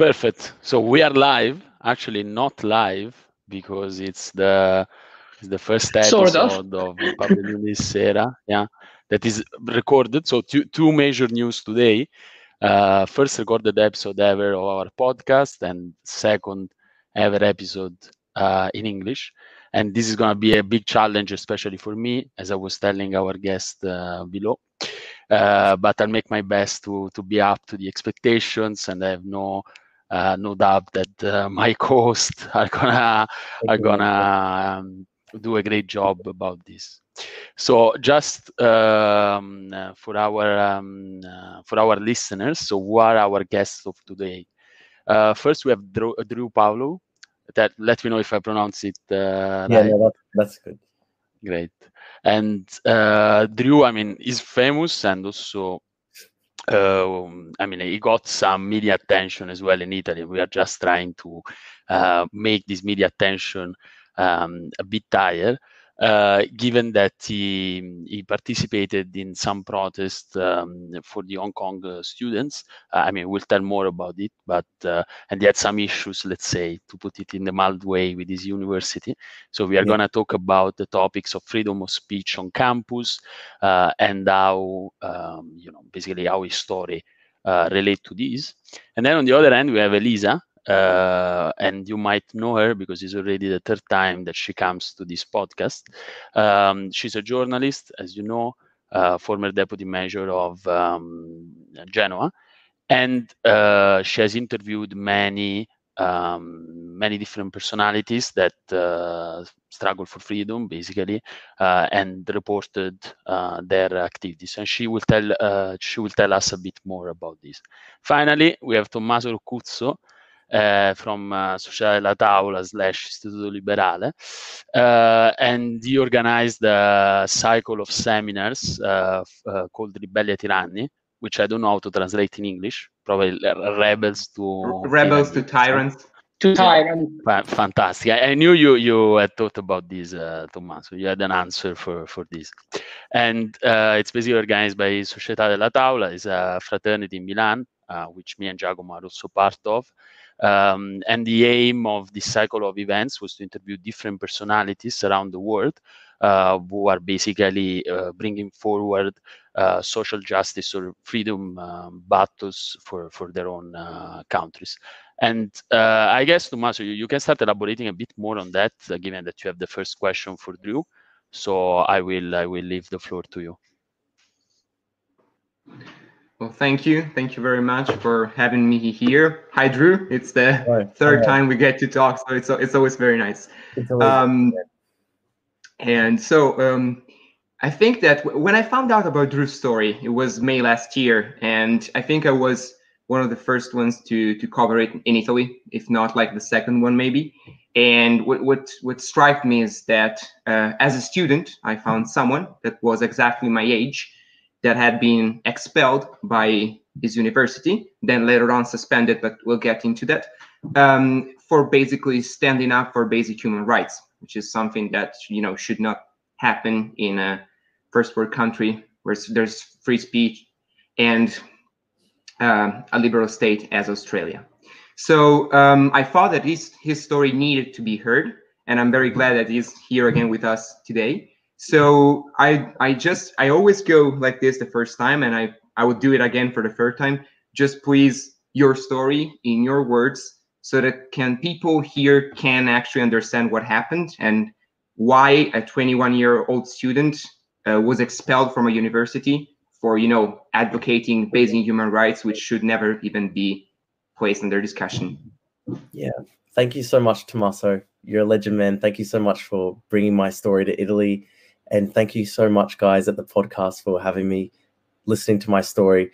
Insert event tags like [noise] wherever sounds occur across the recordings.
Perfect. So we are live. Actually, not live because it's the it's the first episode [laughs] Sort of. of Pub del Lunedi Sera. Yeah, that is recorded. So two two major news today. Uh, first recorded episode ever of our podcast, and second ever episode uh, in English. And this is going to be a big challenge, especially for me, as I was telling our guest uh, below. Uh, but I'll make my best to to be up to the expectations, and I have no uh, no doubt that uh, [laughs] my co-hosts are gonna are gonna um, do a great job about this. So just um, uh, for our um, uh, for our listeners, so who are our guests of today? Uh, first, we have Drew, Drew Pavlou. That let me know if I pronounce it uh, Yeah, right. no, that, that's good. Great. And uh, Drew, I mean, is famous and also, um, I mean, it got some media attention as well in Italy. We are just trying to uh, make this media attention um, a bit higher, uh, given that he, he participated in some protest um, for the Hong Kong uh, students. Uh, I mean, we'll tell more about it, but uh, and he had some issues, let's say, to put it in the mild way, with his university. So we are Yeah. going to talk about the topics of freedom of speech on campus uh, and how, um, you know, basically how his story uh, relate to this. And then on the other hand, we have Elisa, uh, and you might know her because it's already the third time that she comes to this podcast. Um, she's a journalist, as you know, uh, former deputy mayor of um, Genoa, and uh, she has interviewed many um, many different personalities that uh, struggle for freedom, basically, uh, and reported uh, their activities. And she will tell she will tell us a bit more about this. Finally, we have Tommaso Roccuzzo. Uh, from uh, Società della Taula slash Istituto Liberale, uh, and he organized a cycle of seminars uh, uh, called Ribelli ai Tiranni, which I don't know how to translate in English. Probably rebels to Rebels to tyrants. to tyrant. Fa- Fantastic. I, I knew you you had thought about this, uh, Tommaso. You had an answer for, for this. And uh, it's basically organized by Società della Taula. It's a fraternity in Milan, uh, which me and Giacomo are also part of. Um, and the aim of this cycle of events was to interview different personalities around the world uh, who are basically uh, bringing forward uh, social justice or freedom um, battles for, for their own uh, countries. And uh, I guess, Tommaso, you, you can start elaborating a bit more on that, uh, given that you have the first question for Drew. So I will I will leave the floor to you. Well, thank you. Thank you very much for having me here. Hi, Drew. It's the Hi. third Hi. time we get to talk, so it's it's always very nice. Always- Um, and so um, I think that w- when I found out about Drew's story, it was May last year, and I think I was one of the first ones to to cover it in Italy, if not like the second one maybe. And what what what struck me is that uh, as a student, I found someone that was exactly my age that had been expelled by his university, then later on suspended, but we'll get into that, um, for basically standing up for basic human rights, which is something that you know should not happen in a first world country where there's free speech and um, a liberal state as Australia. So um, I thought that his his story needed to be heard, and I'm very glad that he's here again with us today. So I I just I always go like this the first time, and I I would do it again for the third time. Just please your story in your words, so that can people here can actually understand what happened and why a 21 year old student uh, was expelled from a university for you know advocating basic human rights, which should never even be placed under discussion. Yeah thank you so much, Tommaso. You're a legend, man. Thank you so much for bringing my story to Italy. And thank you so much, guys, at the podcast for having me listening to my story.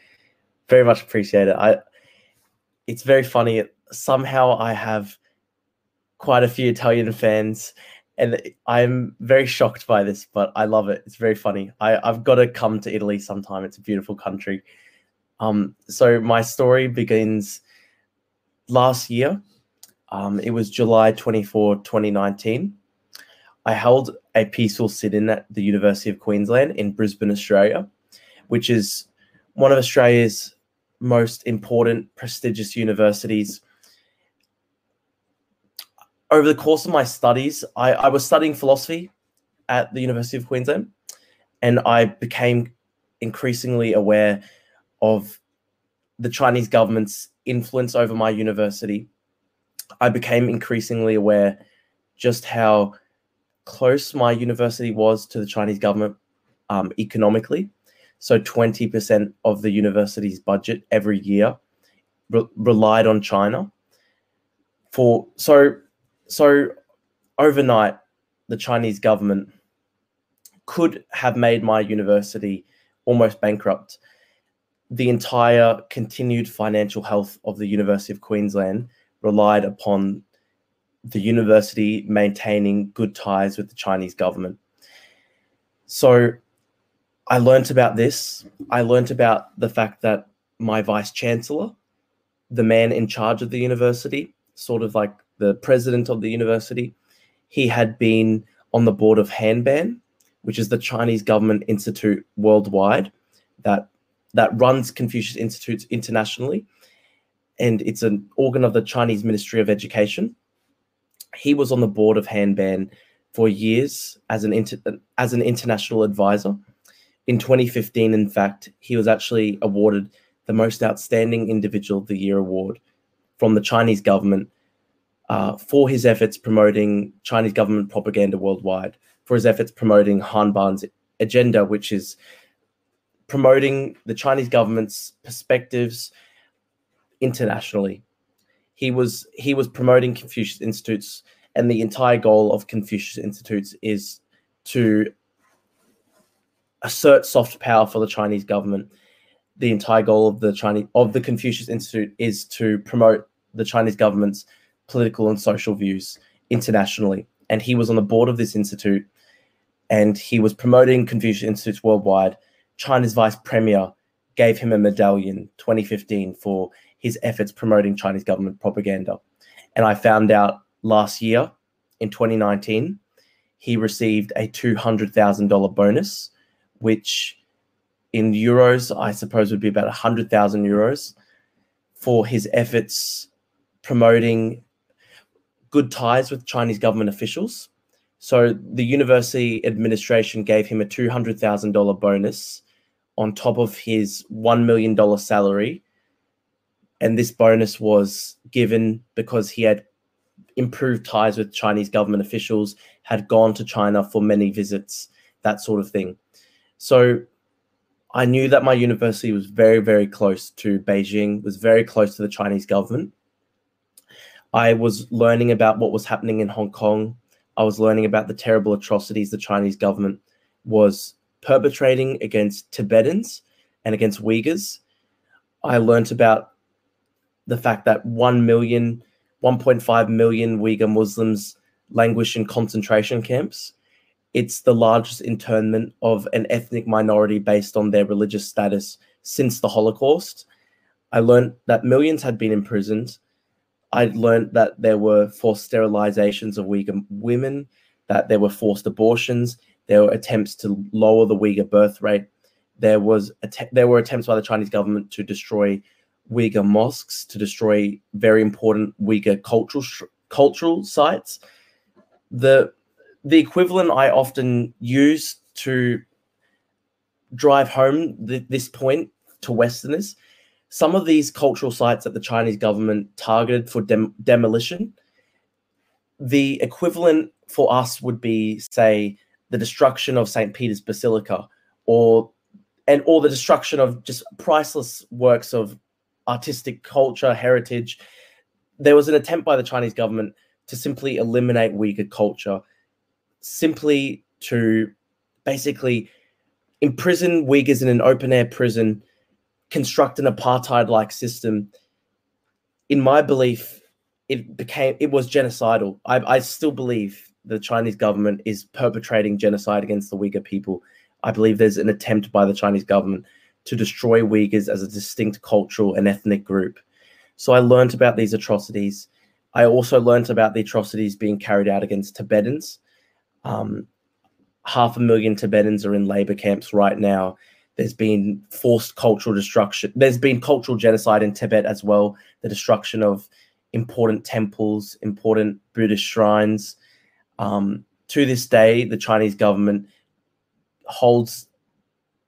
Very much appreciate it. I it's very funny. Somehow I have quite a few Italian fans, and I'm very shocked by this, but I love it. It's very funny. I, I've got to come to Italy sometime. It's a beautiful country. Um, so my story begins last year. Um, it was July 24, 2019. I held a peaceful sit in at the University of Queensland in Brisbane, Australia, which is one of Australia's most important, prestigious universities. over the course of my studies, I, I was studying philosophy at the University of Queensland, and I became increasingly aware of the Chinese government's influence over my university. I became increasingly aware just how close my university was to the Chinese government um, economically. So 20% of the university's budget every year re- relied on China. For so so overnight, the Chinese government could have made my university almost bankrupt. The entire continued financial health of the University of Queensland relied upon the university maintaining good ties with the Chinese government. So I learnt about this. I learnt about the fact that my vice chancellor, the man in charge of the university, sort of like the president of the university, he had been on the board of Hanban, which is the Chinese government institute worldwide that that runs Confucius Institutes internationally, and it's an organ of the Chinese Ministry of Education. He was on the board of Hanban for years as an inter- as an international advisor. In 2015, in fact, he was actually awarded the most outstanding individual of the year award from the Chinese government uh, for his efforts promoting Chinese government propaganda worldwide, for his efforts promoting Hanban's agenda, which is promoting the Chinese government's perspectives internationally. He was he was promoting Confucius Institutes, and the entire goal of Confucius Institutes is to assert soft power for the Chinese government. The entire goal of the Chinese of the Confucius Institute is to promote the Chinese government's political and social views internationally. And he was on the board of this institute, and he was promoting Confucius Institutes worldwide. China's vice premier gave him a medallion 2015 for his efforts promoting Chinese government propaganda. And I found out last year in 2019, he received a $200,000 bonus, which in euros, I suppose would be about 100,000 euros for his efforts promoting good ties with Chinese government officials. So the university administration gave him a $200,000 bonus on top of his $1 million salary. And this bonus was given because he had improved ties with Chinese government officials, had gone to China for many visits, that sort of thing. So I knew that my university was very, very close to Beijing, was very close to the Chinese government. I was learning about what was happening in Hong Kong. I was learning about the terrible atrocities the Chinese government was perpetrating against Tibetans and against Uyghurs. I learned about the fact that 1 million, 1.5 million Uyghur Muslims languish in concentration camps. It's the largest internment of an ethnic minority based on their religious status since the Holocaust. I learned that millions had been imprisoned I learned that there were forced sterilizations of Uyghur women, that there were forced abortions, there were attempts to lower the Uyghur birth rate. There was there were attempts by the Chinese government to destroy Uyghur mosques, to destroy very important Uyghur cultural cultural sites. The the equivalent I often use to drive home this point to Westerners some of these cultural sites that the Chinese government targeted for dem- demolition, the equivalent for us would be, say, the destruction of St. Peter's Basilica or and or the destruction of just priceless works of artistic culture, heritage. There was an attempt by the Chinese government to simply eliminate Uyghur culture, simply to basically imprison Uyghurs in an open air prison construct an apartheid like system, in my belief, it became it was genocidal. I, I still believe the Chinese government is perpetrating genocide against the Uyghur people. I believe there's an attempt by the Chinese government to destroy Uyghurs as a distinct cultural and ethnic group. So I learned about these atrocities. I also learned about the atrocities being carried out against Tibetans. Um, half a million Tibetans are in labor camps right now there's been forced cultural destruction. There's been cultural genocide in Tibet as well. The destruction of important temples, important Buddhist shrines. Um, to this day, the Chinese government holds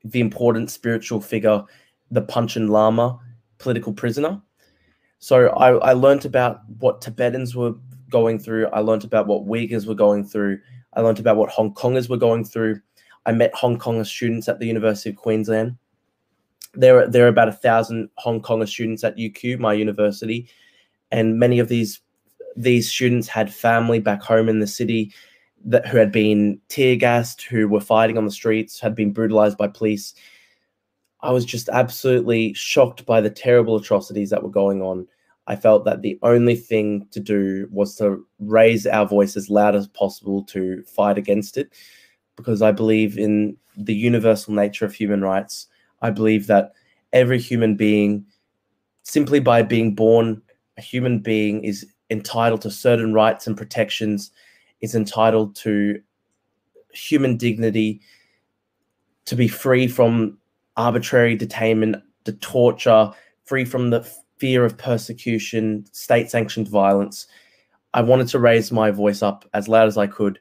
the important spiritual figure, the Panchen Lama, political prisoner. So I, I learned about what Tibetans were going through. I learned about what Uyghurs were going through. I learned about what Hong Kongers were going through. I met Hong Konger students at the University of Queensland. There, there are about a thousand Hong Konger students at UQ, my university, and many of these these students had family back home in the city that who had been tear gassed, who were fighting on the streets, had been brutalized by police. I was just absolutely shocked by the terrible atrocities that were going on. I felt that the only thing to do was to raise our voice as loud as possible to fight against it because I believe in the universal nature of human rights. I believe that every human being, simply by being born a human being, is entitled to certain rights and protections, is entitled to human dignity, to be free from arbitrary detainment, to torture, free from the fear of persecution, state sanctioned violence. I wanted to raise my voice up as loud as I could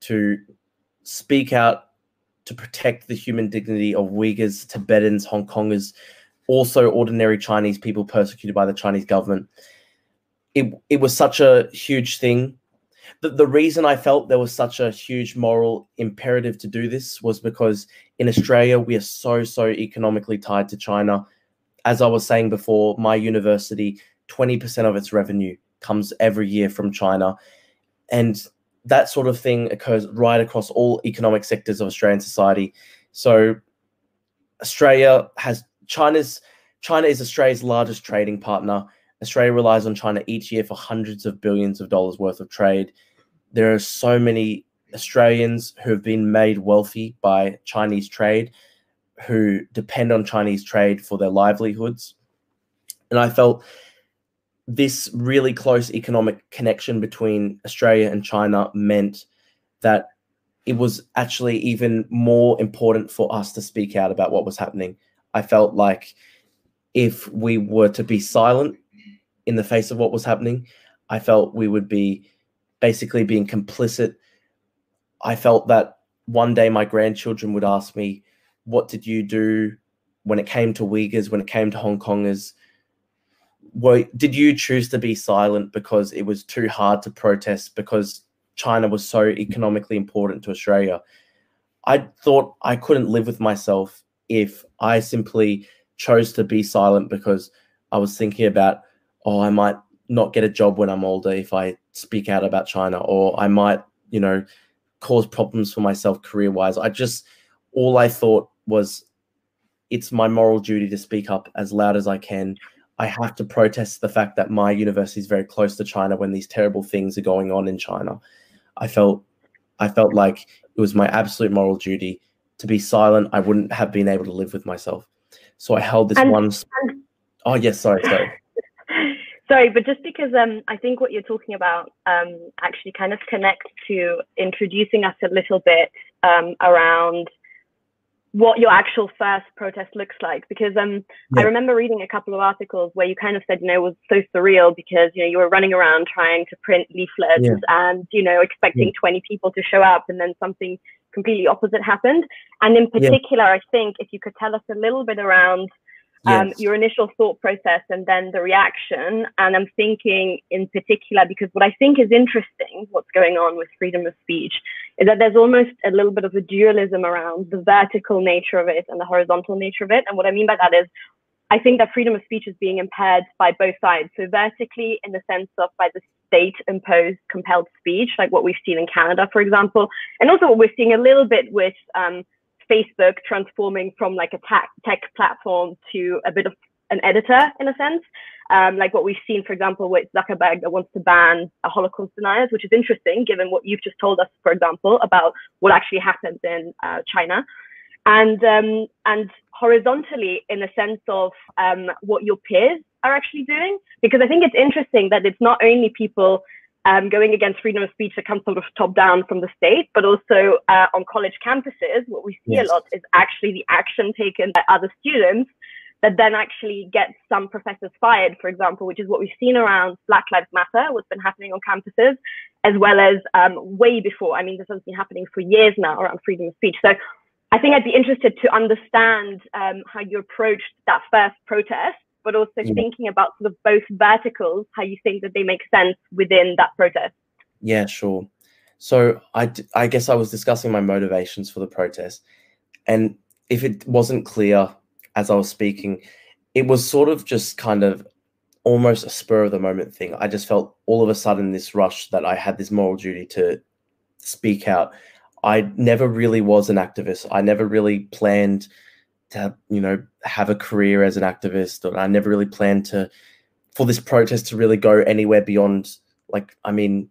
to speak out to protect the human dignity of Uyghurs, Tibetans, Hong Kongers, also ordinary Chinese people persecuted by the Chinese government. It, it was such a huge thing. The, the reason I felt there was such a huge moral imperative to do this was because in Australia, we are so, so economically tied to China. As I was saying before, my university, 20% of its revenue comes every year from China. And that sort of thing occurs right across all economic sectors of Australian society. So Australia has China's China is Australia's largest trading partner. Australia relies on China each year for hundreds of billions of dollars worth of trade. There are so many Australians who have been made wealthy by Chinese trade, who depend on Chinese trade for their livelihoods. And I felt this really close economic connection between Australia and China meant that it was actually even more important for us to speak out about what was happening. I felt like if we were to be silent in the face of what was happening, I felt we would be basically being complicit. I felt that one day my grandchildren would ask me, What did you do when it came to Uyghurs, when it came to Hong Kongers? were did you choose to be silent because it was too hard to protest because China was so economically important to Australia? I thought I couldn't live with myself if I simply chose to be silent because I was thinking about, oh, I might not get a job when I'm older if I speak out about China, or I might, you know, cause problems for myself career wise. I just, all I thought was, it's my moral duty to speak up as loud as I can I have to protest the fact that my university is very close to China when these terrible things are going on in China. I felt I felt like it was my absolute moral duty to be silent. I wouldn't have been able to live with myself. So I held this and, one. And, oh yes, sorry, sorry. Sorry, but just because um, I think what you're talking about um, actually kind of connects to introducing us a little bit um, around what your actual first protest looks like because um yeah. I remember reading a couple of articles where you kind of said you know it was so surreal because you know you were running around trying to print leaflets yeah. and you know expecting yeah. 20 people to show up and then something completely opposite happened and in particular I think if you could tell us a little bit around um, yes. your initial thought process and then the reaction. And I'm thinking in particular, because what I think is interesting, what's going on with freedom of speech, is that there's almost a little bit of a dualism around the vertical nature of it and the horizontal nature of it. And what I mean by that is, I think that freedom of speech is being impaired by both sides. So vertically, in the sense of by the state imposed compelled speech, like what we've seen in Canada, for example, and also what we're seeing a little bit with um, Facebook transforming from like a tech, platform to a bit of an editor in a sense. Um, like what we've seen, for example, with Zuckerberg that wants to ban Holocaust deniers, which is interesting given what you've just told us, for example, about what actually happens in uh, China. And, um, and horizontally, in a sense of um, what your peers are actually doing, because I think it's interesting that it's not only people um, going against freedom of speech that comes sort of top down from the state, but also uh, on college campuses, what we see yes. a lot is actually the action taken by other students that then actually gets some professors fired, for example, which is what we've seen around Black Lives Matter, what's been happening on campuses, as well as um, way before. I mean, this has been happening for years now around freedom of speech. So I think I'd be interested to understand um, how you approached that first protest, but also yeah. thinking about sort of both verticals, how you think that they make sense within that protest. Yeah, sure. So I, I guess I was discussing my motivations for the protest. And if it wasn't clear as I was speaking, it was sort of just kind of almost a spur of the moment thing. I just felt all of a sudden this rush that I had this moral duty to speak out. I never really was an activist. I never really planned to, you know, have a career as an activist, or I never really planned to for this protest to really go anywhere beyond like I mean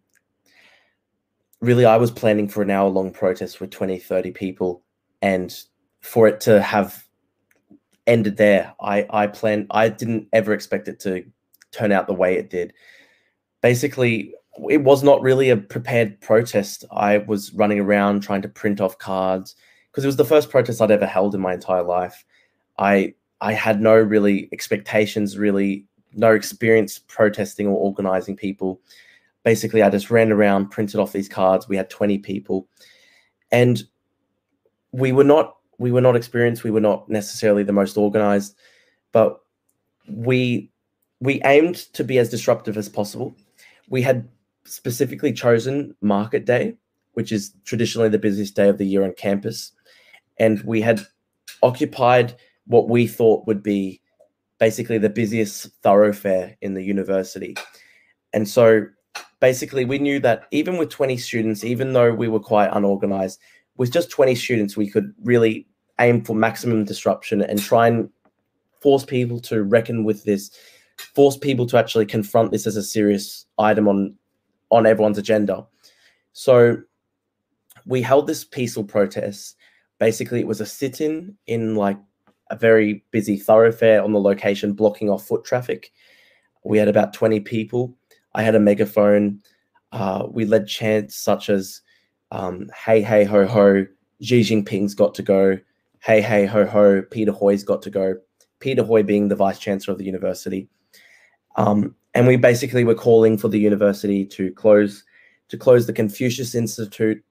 really I was planning for an hour long protest with 20 30 people and for it to have ended there I I planned I didn't ever expect it to turn out the way it did basically it was not really a prepared protest. I was running around trying to print off cards because it was the first protest I'd ever held in my entire life. I I had no really expectations, really no experience protesting or organizing people. Basically, I just ran around, printed off these cards. We had 20 people. And we were not we were not experienced, we were not necessarily the most organized, but we we aimed to be as disruptive as possible. We had specifically chosen Market Day, which is traditionally the busiest day of the year on campus. And we had occupied what we thought would be basically the busiest thoroughfare in the university. And so basically, we knew that even with 20 students, even though we were quite unorganized, with just 20 students, we could really aim for maximum disruption and try and force people to reckon with this, force people to actually confront this as a serious item on on everyone's agenda. So we held this peaceful protest. Basically, it was a sit in in like a very busy thoroughfare on the location, blocking off foot traffic. We had about 20 people. I had a megaphone. Uh, we led chants such as um, Hey, hey, ho, ho, Xi Jinping's got to go. Hey, hey, ho, ho, Peter Høj's got to go. Peter Høj being the vice chancellor of the university. Um, and we basically were calling for the university to close to close the Confucius Institute,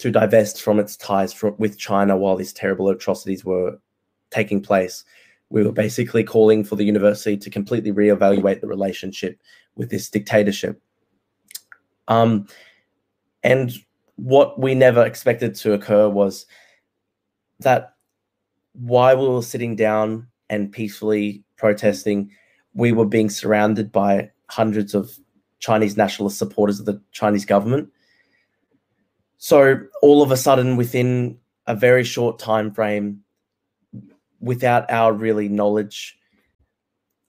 to divest from its ties with China while these terrible atrocities were taking place. We were basically calling for the university to completely reevaluate the relationship with this dictatorship. Um, and what we never expected to occur was that while we were sitting down and peacefully protesting, we were being surrounded by hundreds of Chinese nationalist supporters of the Chinese government. So all of a sudden, within a very short time frame, without our really knowledge,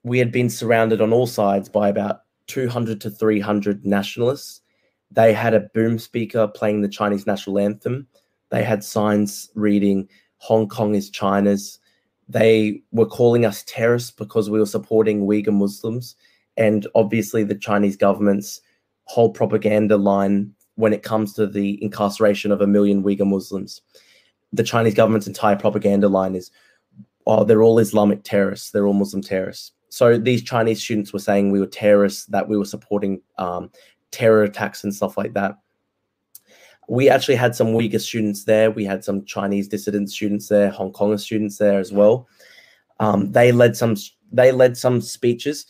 we had been surrounded on all sides by about 200 to 300 nationalists. They had a boom speaker playing the Chinese national anthem. They had signs reading Hong Kong is China's they were calling us terrorists because we were supporting Uyghur Muslims. And obviously, the Chinese government's whole propaganda line when it comes to the incarceration of a million Uyghur Muslims. The Chinese government's entire propaganda line is, oh, they're all Islamic terrorists, they're all Muslim terrorists. So these Chinese students were saying we were terrorists, that we were supporting um, terror attacks and stuff like that we actually had some Uyghur students there. We had some Chinese dissident students there, Hong Konger students there as well. Um, they led some they led some speeches,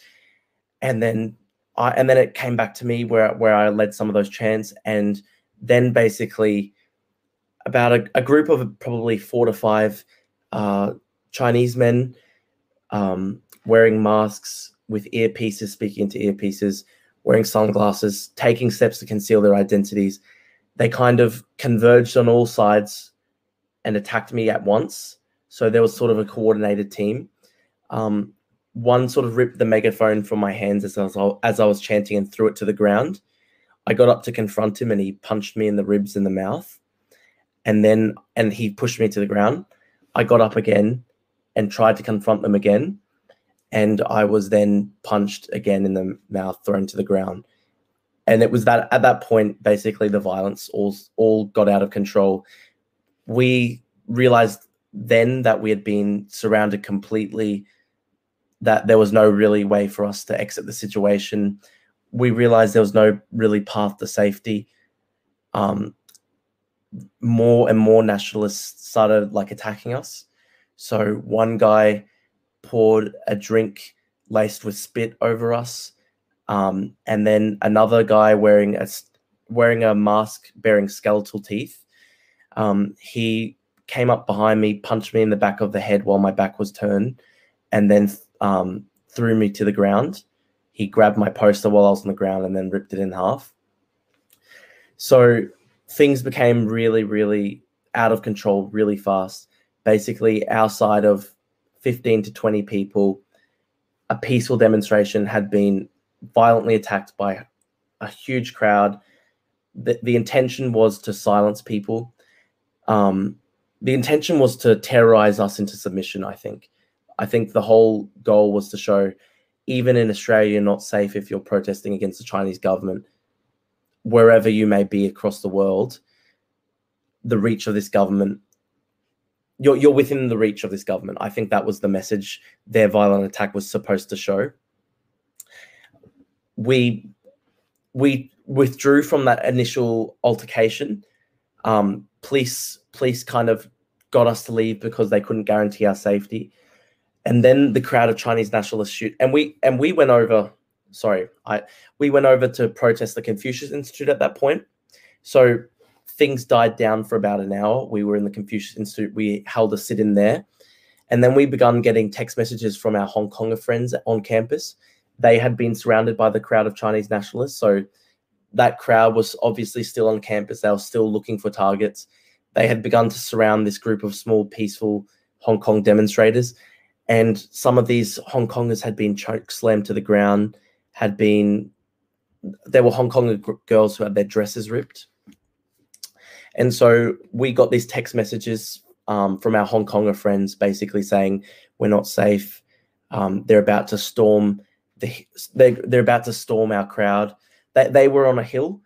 and then I and then it came back to me where where I led some of those chants, and then basically about a, a group of probably four to five uh, Chinese men um, wearing masks with earpieces, speaking into earpieces, wearing sunglasses, taking steps to conceal their identities they kind of converged on all sides and attacked me at once. So there was sort of a coordinated team. Um, one sort of ripped the megaphone from my hands as I was as I was chanting and threw it to the ground. I got up to confront him and he punched me in the ribs and the mouth. And then and he pushed me to the ground. I got up again and tried to confront them again. And I was then punched again in the mouth, thrown to the ground and it was that at that point basically the violence all all got out of control we realized then that we had been surrounded completely that there was no really way for us to exit the situation. We realized there was no really path to safety. Um, more and more nationalists started like attacking us. So one guy poured a drink laced with spit over us, um, and then another guy wearing a wearing a mask bearing skeletal teeth. Um, he came up behind me, punched me in the back of the head while my back was turned, and then um, threw me to the ground. He grabbed my poster while I was on the ground and then ripped it in half. So things became really, really out of control really fast. Basically, our side of 15 to 20 people, a peaceful demonstration had been violently attacked by a huge crowd. The, the intention was to silence people. Um, the intention was to terrorize us into submission, I think. I think the whole goal was to show even in Australia, you're not safe if you're protesting against the Chinese government, wherever you may be across the world. The reach of this government, you're, you're within the reach of this government. I think that was the message their violent attack was supposed to show. We we withdrew from that initial altercation. Um, police police kind of got us to leave because they couldn't guarantee our safety. And then the crowd of Chinese nationalists shoot, and we and we went over. Sorry, I we went over to protest the Confucius Institute at that point. So things died down for about an hour. We were in the Confucius Institute. We held a sit in there, and then we began getting text messages from our Hong Konger friends on campus. They had been surrounded by the crowd of Chinese nationalists, so that crowd was obviously still on campus. They were still looking for targets they had begun to surround this group of small, peaceful Hong Kong demonstrators. And some of these Hong Kongers had been choke slammed to the ground, had been, there were Hong Kong girls who had their dresses ripped. And so we got these text messages um, from our Hong Konger friends basically saying, we're not safe. Um, they're about to storm the, they, they're about to storm our crowd. They, they were on a hill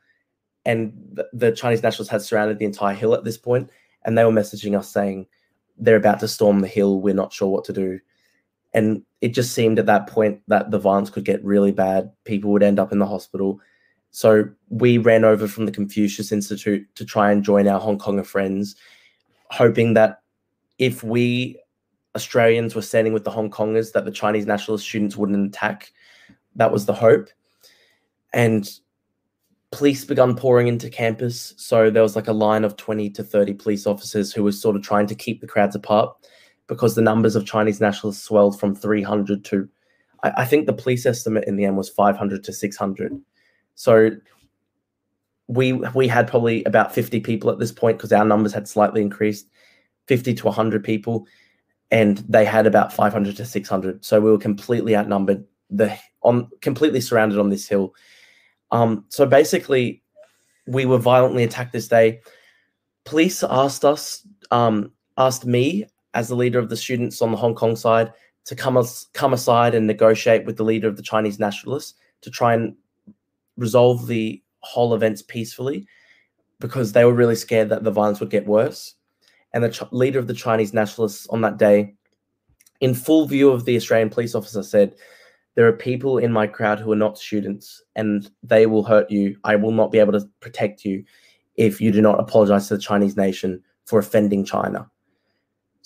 and the, the Chinese nationals had surrounded the entire hill at this point, and they were messaging us saying they're about to storm the hill. We're not sure what to do, and it just seemed at that point that the violence could get really bad. People would end up in the hospital. So we ran over from the Confucius Institute to try and join our Hong Konger friends, hoping that if we Australians were standing with the Hong Kongers, that the Chinese nationalist students wouldn't attack. That was the hope. And police begun pouring into campus. So there was like a line of 20 to 30 police officers who were sort of trying to keep the crowds apart because the numbers of Chinese nationalists swelled from 300 to, I, I think the police estimate in the end was 500 to 600. So we we had probably about 50 people at this point because our numbers had slightly increased 50 to 100 people and they had about 500 to 600 so we were completely outnumbered the on completely surrounded on this hill um, so basically, we were violently attacked this day. Police asked us, um, asked me as the leader of the students on the Hong Kong side to come as, come aside and negotiate with the leader of the Chinese nationalists to try and resolve the whole events peacefully, because they were really scared that the violence would get worse. And the ch- leader of the Chinese nationalists on that day, in full view of the Australian police officer, said, there are people in my crowd who are not students and they will hurt you. I will not be able to protect you if you do not apologize to the Chinese nation for offending China.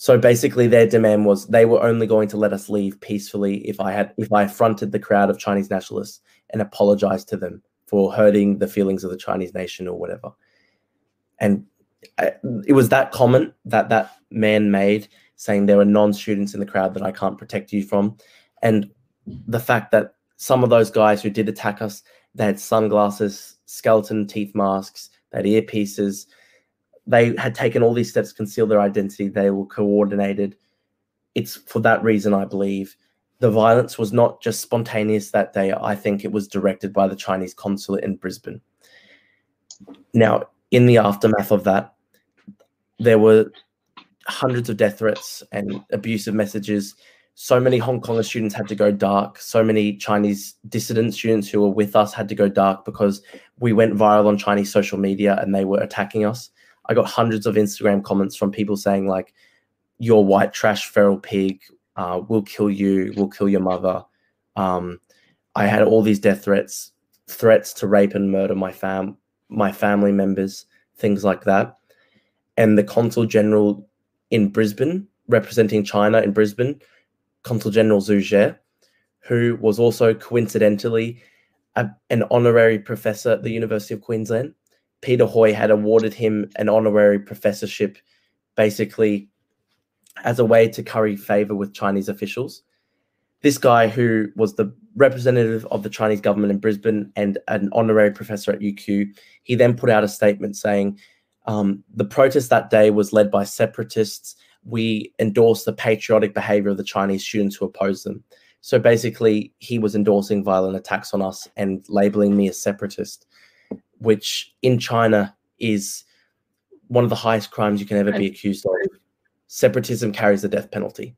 So basically their demand was they were only going to let us leave peacefully if I had if I affronted the crowd of Chinese nationalists and apologized to them for hurting the feelings of the Chinese nation or whatever. And it was that comment that that man made saying there are non-students in the crowd that I can't protect you from. And the fact that some of those guys who did attack us, they had sunglasses, skeleton teeth masks, they had earpieces. They had taken all these steps to conceal their identity. They were coordinated. It's for that reason, I believe, the violence was not just spontaneous that day. I think it was directed by the Chinese consulate in Brisbane. Now, in the aftermath of that, there were hundreds of death threats and abusive messages so many Hong Kong students had to go dark. So many Chinese dissident students who were with us had to go dark because we went viral on Chinese social media and they were attacking us. I got hundreds of Instagram comments from people saying like, "You're white trash, feral pig. uh, "We'll kill you. We'll kill your mother." Um, I had all these death threats, threats to rape and murder my fam, my family members, things like that. And the consul general in Brisbane, representing China in Brisbane, Consul General Xu Jie, who was also coincidentally a, an honorary professor at the University of Queensland. Peter Høj had awarded him an honorary professorship basically as a way to curry favor with Chinese officials. This guy, who was the representative of the Chinese government in Brisbane and an honorary professor at UQ, he then put out a statement saying um, the protest that day was led by separatists. We endorse the patriotic behavior of the Chinese students who oppose them. So basically, he was endorsing violent attacks on us and labeling me a separatist, which in China is one of the highest crimes you can ever be accused of. Separatism carries the death penalty.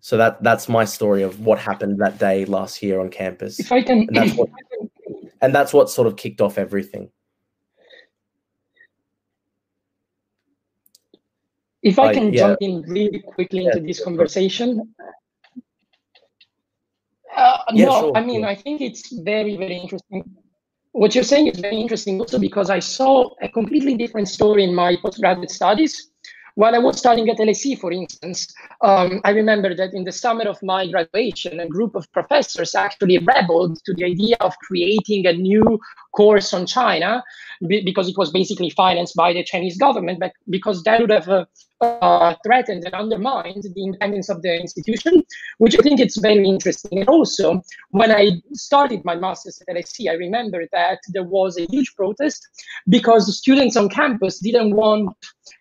So that that's my story of what happened that day last year on campus. If I can, and that's what, and that's what sort of kicked off everything. If I can yeah. jump in really quickly yeah, into this conversation. Uh, yeah, no, sure, I mean, I think it's very, very interesting. What you're saying is very interesting also because I saw a completely different story in my postgraduate studies while I was studying at LSE, for instance, um, I remember that in the summer of my graduation, a group of professors actually rebelled to the idea of creating a new course on China because it was basically financed by the Chinese government, but because that would have uh, uh, threatened and undermined the independence of the institution, which I think it's very interesting. And also, when I started my master's at LSE, I remember that there was a huge protest because students on campus didn't want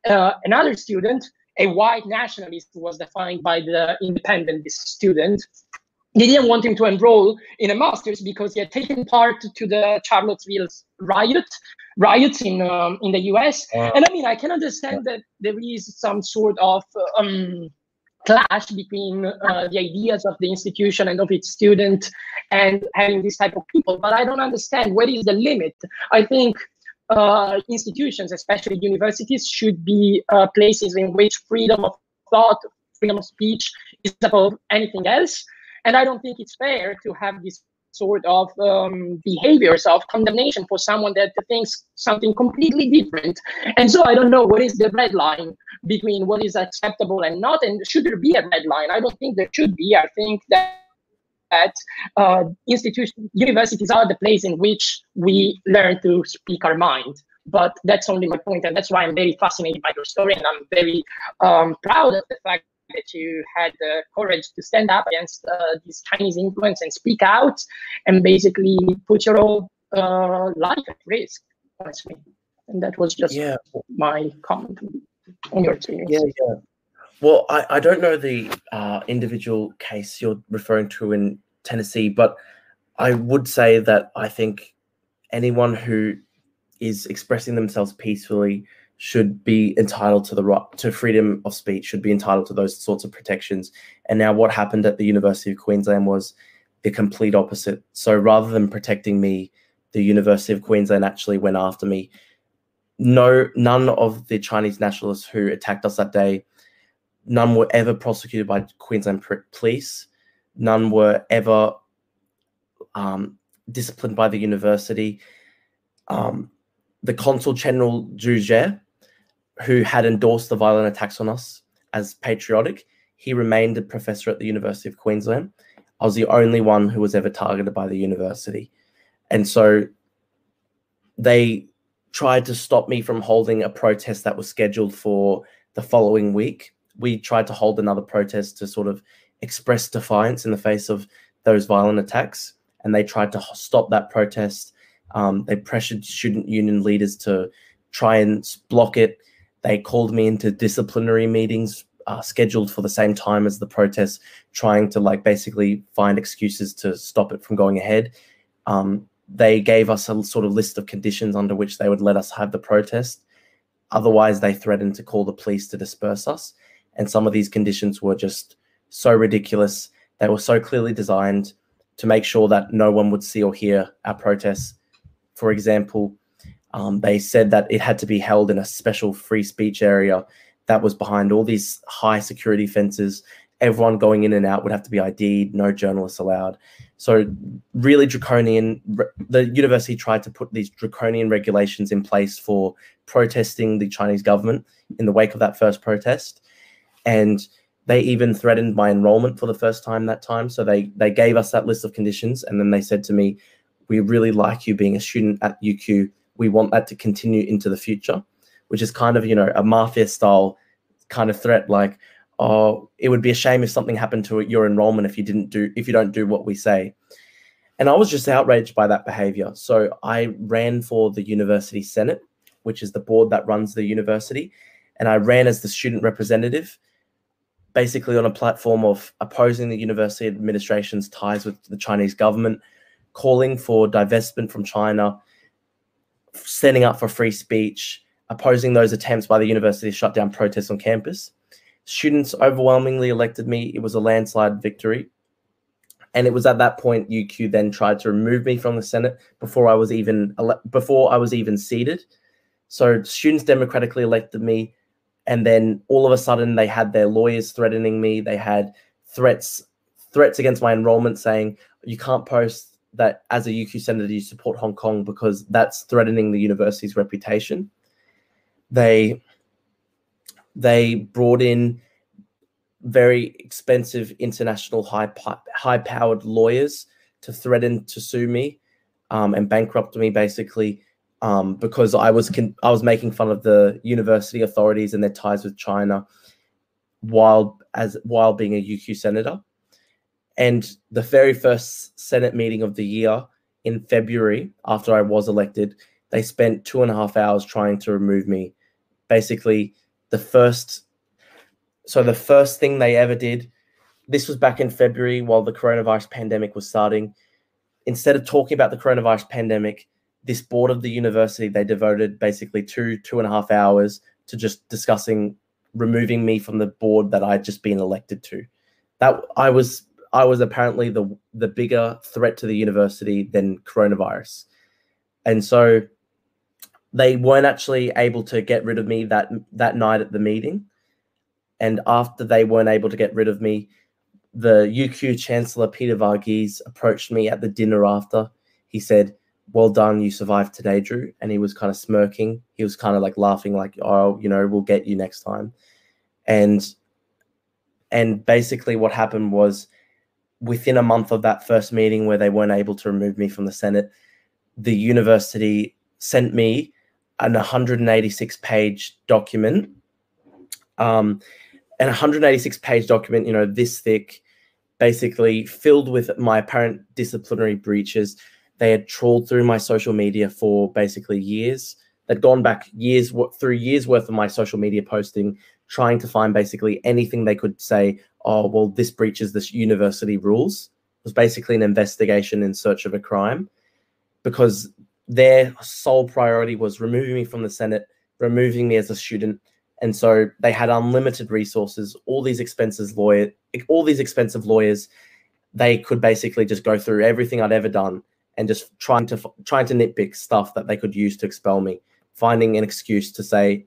uh, another student, a white nationalist who was defined by the independent student, they didn't want him to enroll in a master's because he had taken part to the Charlottesville riot riots in um, in the US. And I mean, I can understand that there is some sort of um, clash between uh, the ideas of the institution and of its student and having this type of people. But I don't understand where is the limit. I think uh, institutions, especially universities, should be uh, places in which freedom of thought, freedom of speech is above anything else. And I don't think it's fair to have this sort of um, behaviors of condemnation for someone that thinks something completely different. And so I don't know what is the red line between what is acceptable and not. And should there be a red line? I don't think there should be. I think that that uh, institutions, universities are the place in which we learn to speak our mind. But that's only my point, and that's why I'm very fascinated by your story, and I'm very um, proud of the fact that you had the courage to stand up against uh, this Chinese influence and speak out and basically put your whole uh, life at risk, honestly. And that was just yeah. my comment on your experience. Yeah, yeah. Well, I, I don't know the uh, individual case you're referring to in Tennessee, but I would say that I think anyone who is expressing themselves peacefully should be entitled to the right to freedom of speech, should be entitled to those sorts of protections. And now, what happened at the University of Queensland was the complete opposite. So, rather than protecting me, the University of Queensland actually went after me. No, none of the Chinese nationalists who attacked us that day, none were ever prosecuted by Queensland police. None were ever um, disciplined by the university. Um, the consul general Xu Jie who had endorsed the violent attacks on us as patriotic. He remained a professor at the University of Queensland. I was the only one who was ever targeted by the university. And so they tried to stop me from holding a protest that was scheduled for the following week. We tried to hold another protest to sort of express defiance in the face of those violent attacks. And they tried to stop that protest. Um, they pressured student union leaders to try and block it. They called me into disciplinary meetings uh, scheduled for the same time as the protests, trying to like basically find excuses to stop it from going ahead. Um, they gave us a sort of list of conditions under which they would let us have the protest. Otherwise, they threatened to call the police to disperse us. And some of these conditions were just so ridiculous. They were so clearly designed to make sure that no one would see or hear our protests. For example, um, they said that it had to be held in a special free speech area. that was behind all these high security fences. Everyone going in and out would have to be ID'd, no journalists allowed. So, really draconian. The university tried to put these draconian regulations in place for protesting the Chinese government in the wake of that first protest. And they even threatened my enrollment for the first time that time. So they they gave us that list of conditions, and then they said to me, "We really like you being a student at UQ. We want that to continue into the future," which is kind of you know a mafia style kind of threat, like, "Oh, it would be a shame if something happened to your enrollment if you didn't do if you don't do what we say." And I was just outraged by that behavior. So I ran for the university senate, which is the board that runs the university, and I ran as the student representative basically on a platform of opposing the university administration's ties with the Chinese government, calling for divestment from China, standing up for free speech, opposing those attempts by the university to shut down protests on campus. Students overwhelmingly elected me. It was a landslide victory. And it was at that point UQ then tried to remove me from the Senate before I was even ele- before I was even seated. So students democratically elected me and then all of a sudden they had their lawyers threatening me they had threats threats against my enrollment saying you can't post that as a UQ senator you support Hong Kong because that's threatening the university's reputation they they brought in very expensive international high high powered lawyers to threaten to sue me um, and bankrupt me basically um, because I was con- I was making fun of the university authorities and their ties with China while as while being a UQ senator. And the very first Senate meeting of the year in February, after I was elected, they spent two and a half hours trying to remove me. Basically, the first so the first thing they ever did, this was back in February while the coronavirus pandemic was starting. Instead of talking about the coronavirus pandemic, this board of the university they devoted basically two two and a half hours to just discussing removing me from the board that I'd just been elected to. That I was I was apparently the the bigger threat to the university than coronavirus. And so they weren't actually able to get rid of me that that night at the meeting. And after they weren't able to get rid of me, the UQ Chancellor Peter Varghese approached me at the dinner after. He said, well done, you survived today, Drew. And he was kind of smirking. He was kind of like laughing, like, oh, you know, we'll get you next time. And and basically what happened was within a month of that first meeting where they weren't able to remove me from the Senate, the university sent me an 186 page document. Um, an 186 page document, you know, this thick, basically filled with my apparent disciplinary breaches they had trawled through my social media for basically years. They'd gone back years through years worth of my social media posting, trying to find basically anything they could say, oh, well, this breaches this university rules. It was basically an investigation in search of a crime because their sole priority was removing me from the Senate, removing me as a student. And so they had unlimited resources, all these expenses lawyer, all these expensive lawyers. They could basically just go through everything I'd ever done and just trying to trying to nitpick stuff that they could use to expel me, finding an excuse to say,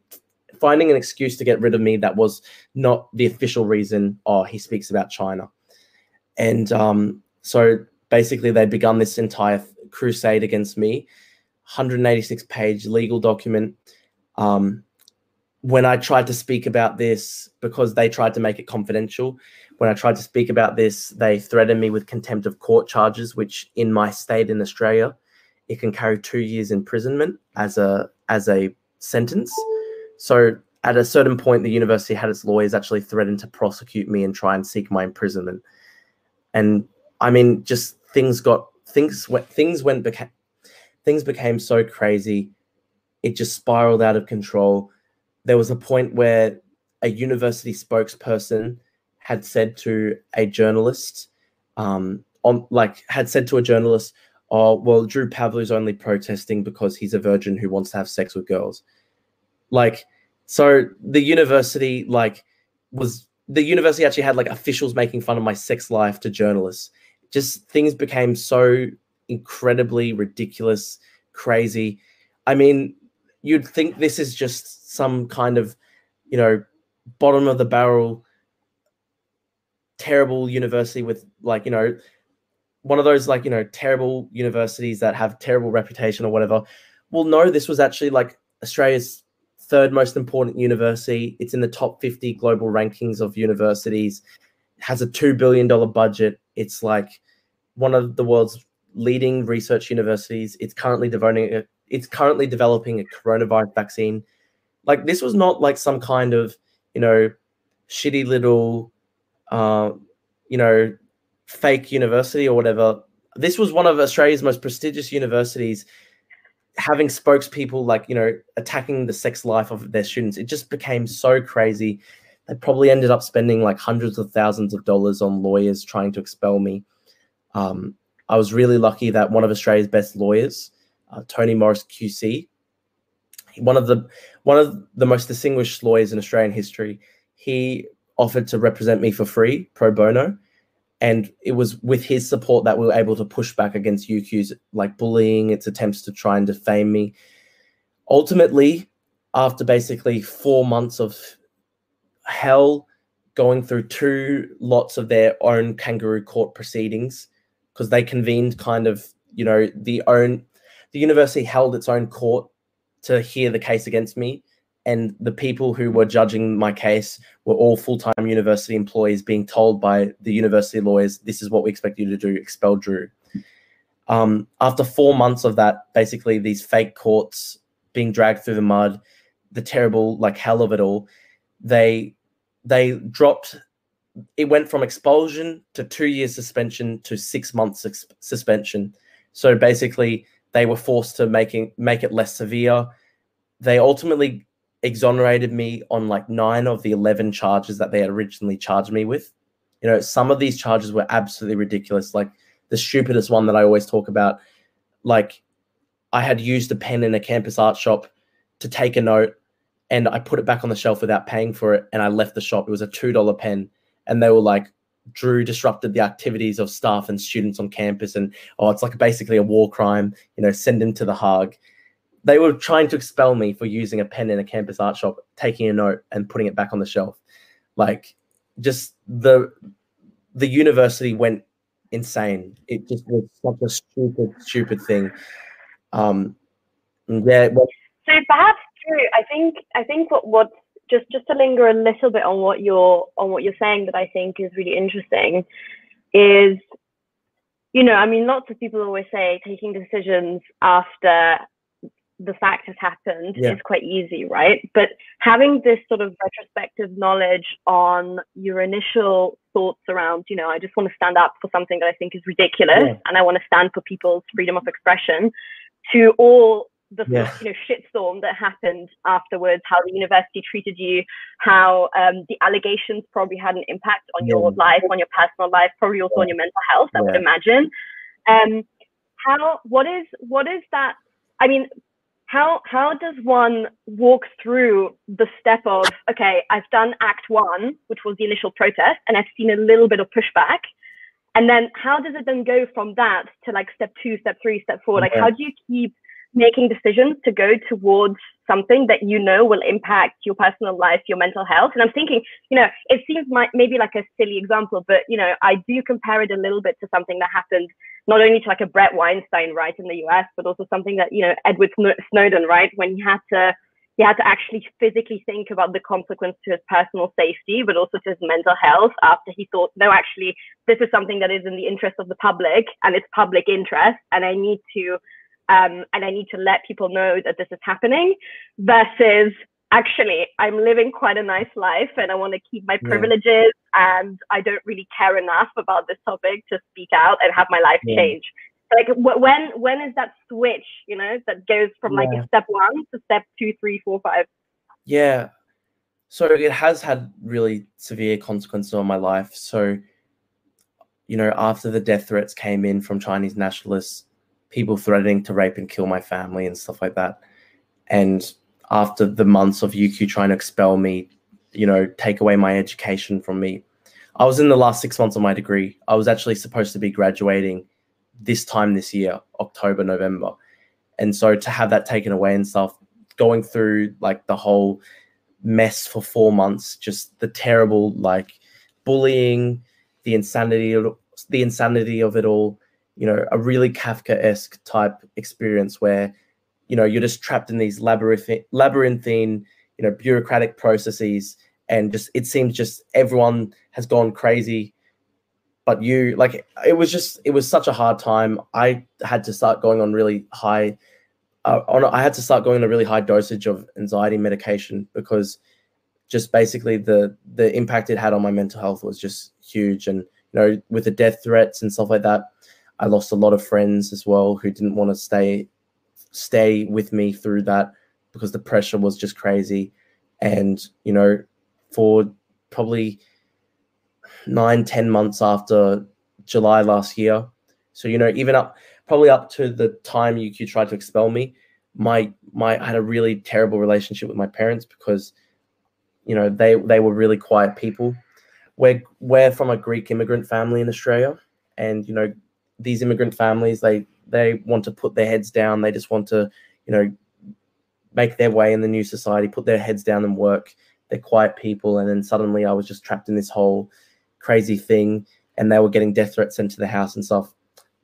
finding an excuse to get rid of me that was not the official reason. Oh, he speaks about China, and um, so basically they begun this entire crusade against me. 186 page legal document. Um, when I tried to speak about this, because they tried to make it confidential, when I tried to speak about this, they threatened me with contempt of court charges, which in my state in Australia, it can carry two years imprisonment as a as a sentence. So at a certain point, the university had its lawyers actually threaten to prosecute me and try and seek my imprisonment. And I mean, just things got things went things went became things became so crazy, it just spiraled out of control. There was a point where a university spokesperson had said to a journalist, um, on like had said to a journalist, "Oh, well, Drew Pavlou's only protesting because he's a virgin who wants to have sex with girls." Like, so the university like was the university actually had like officials making fun of my sex life to journalists. Just things became so incredibly ridiculous, crazy. I mean, you'd think this is just some kind of, you know, bottom of the barrel, terrible university with like you know one of those like you know terrible universities that have terrible reputation or whatever Well, no, this was actually like Australia's third most important university. It's in the top 50 global rankings of universities. It has a $2 billion budget. It's like one of the world's leading research universities. It's currently devoting a, it's currently developing a coronavirus vaccine. Like this was not like some kind of, you know, shitty little uh, you know, fake university or whatever. This was one of Australia's most prestigious universities having spokespeople like you know attacking the sex life of their students it just became so crazy. They probably ended up spending like hundreds of thousands of dollars on lawyers trying to expel me. Um, i was really lucky that one of australia's best lawyers uh, tony morris qc one of the one of the most distinguished lawyers in australian history he offered to represent me for free pro bono and it was with his support that we were able to push back against UQ's like bullying, its attempts to try and defame me. Ultimately, after basically four months of hell, going through two lots of their own kangaroo court proceedings, because they convened kind of, you know, the own the university held its own court to hear the case against me and the people who were judging my case were all full-time university employees being told by the university lawyers this is what we expect you to do expel drew. Um, after four months of that basically these fake courts being dragged through the mud the terrible like hell of it all they they dropped it went from expulsion to two years suspension to six months suspension. So basically they were forced to making make it less severe. They ultimately exonerated me on like nine of the 11 charges that they had originally charged me with. You know, some of these charges were absolutely ridiculous. Like the stupidest one that I always talk about, like I had used a pen in a campus art shop to take a note and I put it back on the shelf without paying for it and I left the shop. It was a $2 pen. And they were like, Drew disrupted the activities of staff and students on campus. And oh, it's like basically a war crime, you know, send him to the Hague they were trying to expel me for using a pen in a campus art shop, taking a note and putting it back on the shelf. Like just the the university went insane. It just was such a stupid, stupid thing. Um yeah. Well, so perhaps true. I think I think what what just just to linger a little bit on what you're on what you're saying that I think is really interesting is you know, I mean, lots of people always say taking decisions after the fact has happened yeah. is quite easy, right? But having this sort of retrospective knowledge on your initial thoughts around, you know, I just want to stand up for something that I think is ridiculous yeah. and I want to stand for people's freedom of expression to all the yeah. you know shitstorm that happened afterwards, how the university treated you, how um, the allegations probably had an impact on your life, on your personal life, probably also on your mental health. I would imagine. Um, how what is what is that? I mean, how how does one walk through the step of okay i've done act one which was the initial protest and i've seen a little bit of pushback and then how does it then go from that to like step two step three step four like how do you keep making decisions to go towards something that you know will impact your personal life, your mental health. And I'm thinking, you know, it seems my, maybe like a silly example, but you know, I do compare it a little bit to something that happened not only to like a Bret Weinstein, right, in the US, but also something that you know Edward Snowden, right, when he had to he had to actually physically think about the consequence to his personal safety, but also to his mental health after he thought, no, actually, this is something that is in the interest of the public and it's public interest, and I need to um, and I need to let people know that this is happening versus actually I'm living quite a nice life and I want to keep my privileges yeah. and I don't really care enough about this topic to speak out and have my life yeah. change. Like when when is that switch, you know, that goes from yeah. like step one to step two, three, four, five? Yeah. So it has had really severe consequences on my life. So, you know, after the death threats came in from Chinese nationalists, people threatening to rape and kill my family and stuff like that. And after the months of UQ trying to expel me, you know, take away my education from me, I was in the last six months of my degree. I was actually supposed to be graduating this time this year, October, November. And so to have that taken away and stuff, going through like the whole mess for four months. Just the terrible like bullying, the insanity the insanity of it all. You know, a really Kafka-esque type experience where, you know, you're just trapped in these labyrinthine, labyrinthine, you know, bureaucratic processes, and just it seems just everyone has gone crazy but you like it was just it was such a hard time. I had to start going on really high uh, on i had to start going on a really high dosage of anxiety medication because just basically the the impact it had on my mental health was just huge. And you know with the death threats and stuff like that i lost a lot of friends as well who didn't want to stay stay with me through that because the pressure was just crazy and you know for probably nine, ten months after July last year. So you know, even up probably up to the time UQ tried to expel me, my my I had a really terrible relationship with my parents because you know they they were really quiet people. We're we're from a Greek immigrant family in Australia, and you know these immigrant families they they want to put their heads down. They just want to you know make their way in the new society, put their heads down and work. They're quiet people, and then suddenly I was just trapped in this whole crazy thing and they were getting death threats sent to the house and stuff.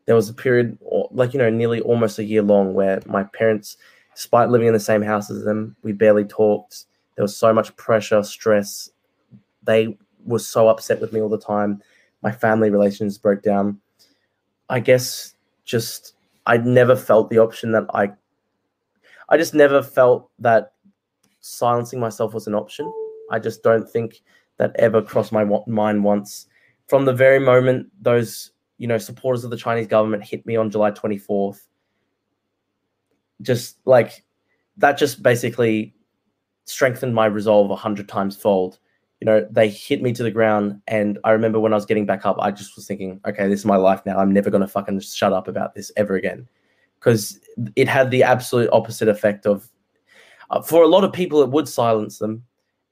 There was a period, like, you know, nearly almost a year long where my parents, despite living in the same house as them, we barely talked. There was so much pressure, stress. They were so upset with me all the time. My family relations broke down. I guess just I never felt the option that I I just never felt that silencing myself was an option. I just don't think that ever crossed my mind once. From the very moment those you know supporters of the Chinese government hit me on July 24th, just like that, just basically strengthened my resolve a hundred times fold. You know, they hit me to the ground, and I remember when I was getting back up, I just was thinking, okay, this is my life now. I'm never gonna fucking shut up about this ever again, because it had the absolute opposite effect of. Uh, for a lot of people, it would silence them,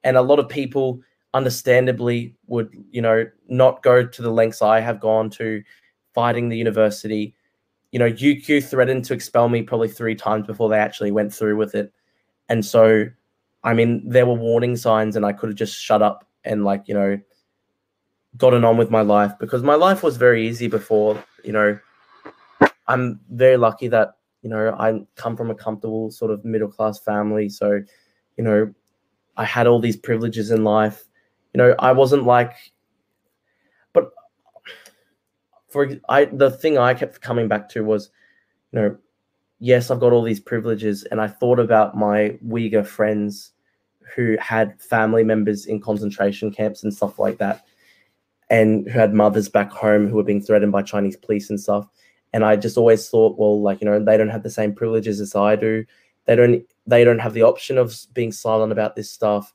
and a lot of people understandably would you know not go to the lengths I have gone to fighting the university. You know, UQ threatened to expel me probably three times before they actually went through with it, and so I mean there were warning signs, and I could have just shut up and like you know gotten on with my life because my life was very easy before. You know, I'm very lucky that you know I come from a comfortable sort of middle class family, so you know I had all these privileges in life you know, I wasn't like, but for I the thing I kept coming back to was, you know, yes, I've got all these privileges, and I thought about my Uyghur friends who had family members in concentration camps and stuff like that, and who had mothers back home who were being threatened by Chinese police and stuff. And I just always thought, well, like you know, they don't have the same privileges as I do. They don't. They don't have the option of being silent about this stuff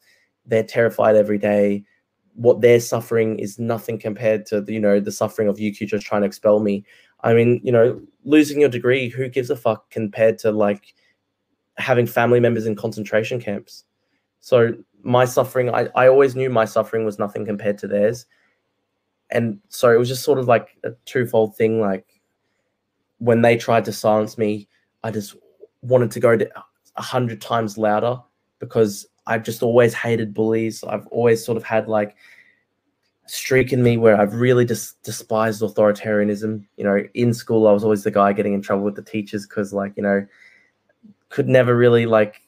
they're terrified every day. What they're suffering is nothing compared to you know the suffering of UQ just trying to expel me. I mean, you know, losing your degree, who gives a fuck compared to like having family members in concentration camps. So my suffering, I, I always knew my suffering was nothing compared to theirs. And so it was just sort of like a twofold thing. Like when they tried to silence me, I just wanted to go to a hundred times louder because I've just always hated bullies. I've always sort of had like streak in me where I've really just despised authoritarianism. You know, in school I was always the guy getting in trouble with the teachers because like, you know, could never really like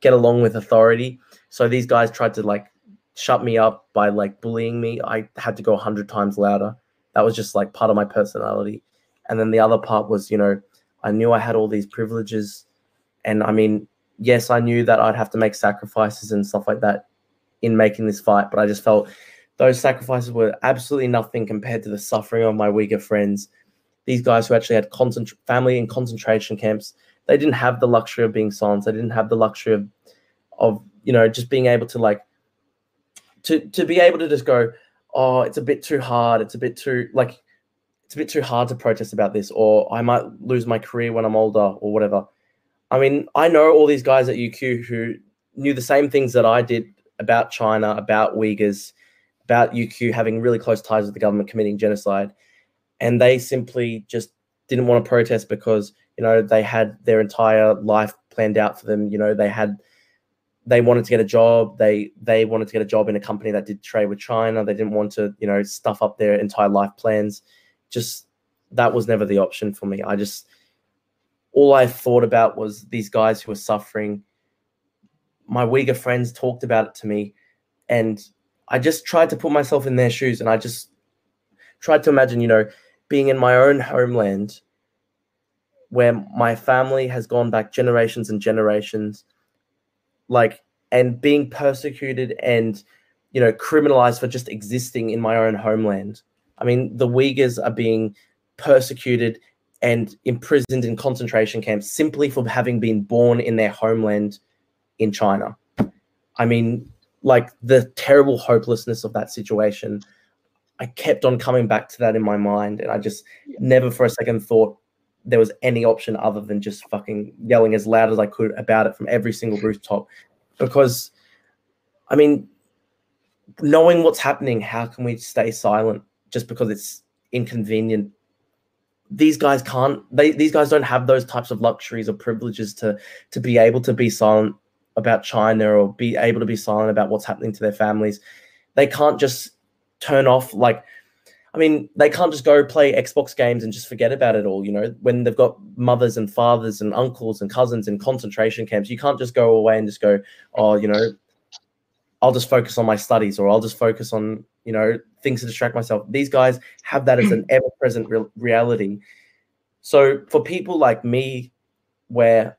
get along with authority. So these guys tried to like shut me up by like bullying me. I had to go a hundred times louder. That was just like part of my personality. And then the other part was, you know, I knew I had all these privileges. And I mean, yes, I knew that I'd have to make sacrifices and stuff like that in making this fight, but I just felt those sacrifices were absolutely nothing compared to the suffering of my Uyghur friends. These guys who actually had concentra- family in concentration camps, they didn't have the luxury of being silenced. They didn't have the luxury of, of you know, just being able to like, to to be able to just go, oh, it's a bit too hard. It's a bit too like, it's a bit too hard to protest about this, or I might lose my career when I'm older, or whatever. I mean, I know all these guys at UQ who knew the same things that I did about China, about Uyghurs, about UQ having really close ties with the government committing genocide. And they simply just didn't want to protest because, you know, they had their entire life planned out for them. You know, they had they wanted to get a job. They they wanted to get a job in a company that did trade with China. They didn't want to, you know, stuff up their entire life plans. Just that was never the option for me. I just all I thought about was these guys who were suffering. My Uyghur friends talked about it to me, and I just tried to put myself in their shoes, and I just tried to imagine, you know, being in my own homeland where my family has gone back generations and generations like and being persecuted and you know criminalized for just existing in my own homeland. I mean the uyghurs are being persecuted and imprisoned in concentration camps simply for having been born in their homeland in china. I mean like the terrible hopelessness of that situation i kept on coming back to that in my mind and i just never for a second thought there was any option other than just fucking yelling as loud as I could about it from every single rooftop. Because, I mean, knowing what's happening, how can we stay silent just because it's inconvenient? These guys can't. They these guys don't have those types of luxuries or privileges to to be able to be silent about China or be able to be silent about what's happening to their families. They can't just turn off like I mean, they can't just go play Xbox games and just forget about it all. You know, when they've got mothers and fathers and uncles and cousins in concentration camps, you can't just go away and just go, oh, you know, I'll just focus on my studies or I'll just focus on, you know, things to distract myself. These guys have that as an [clears throat] ever present re- reality. So for people like me, where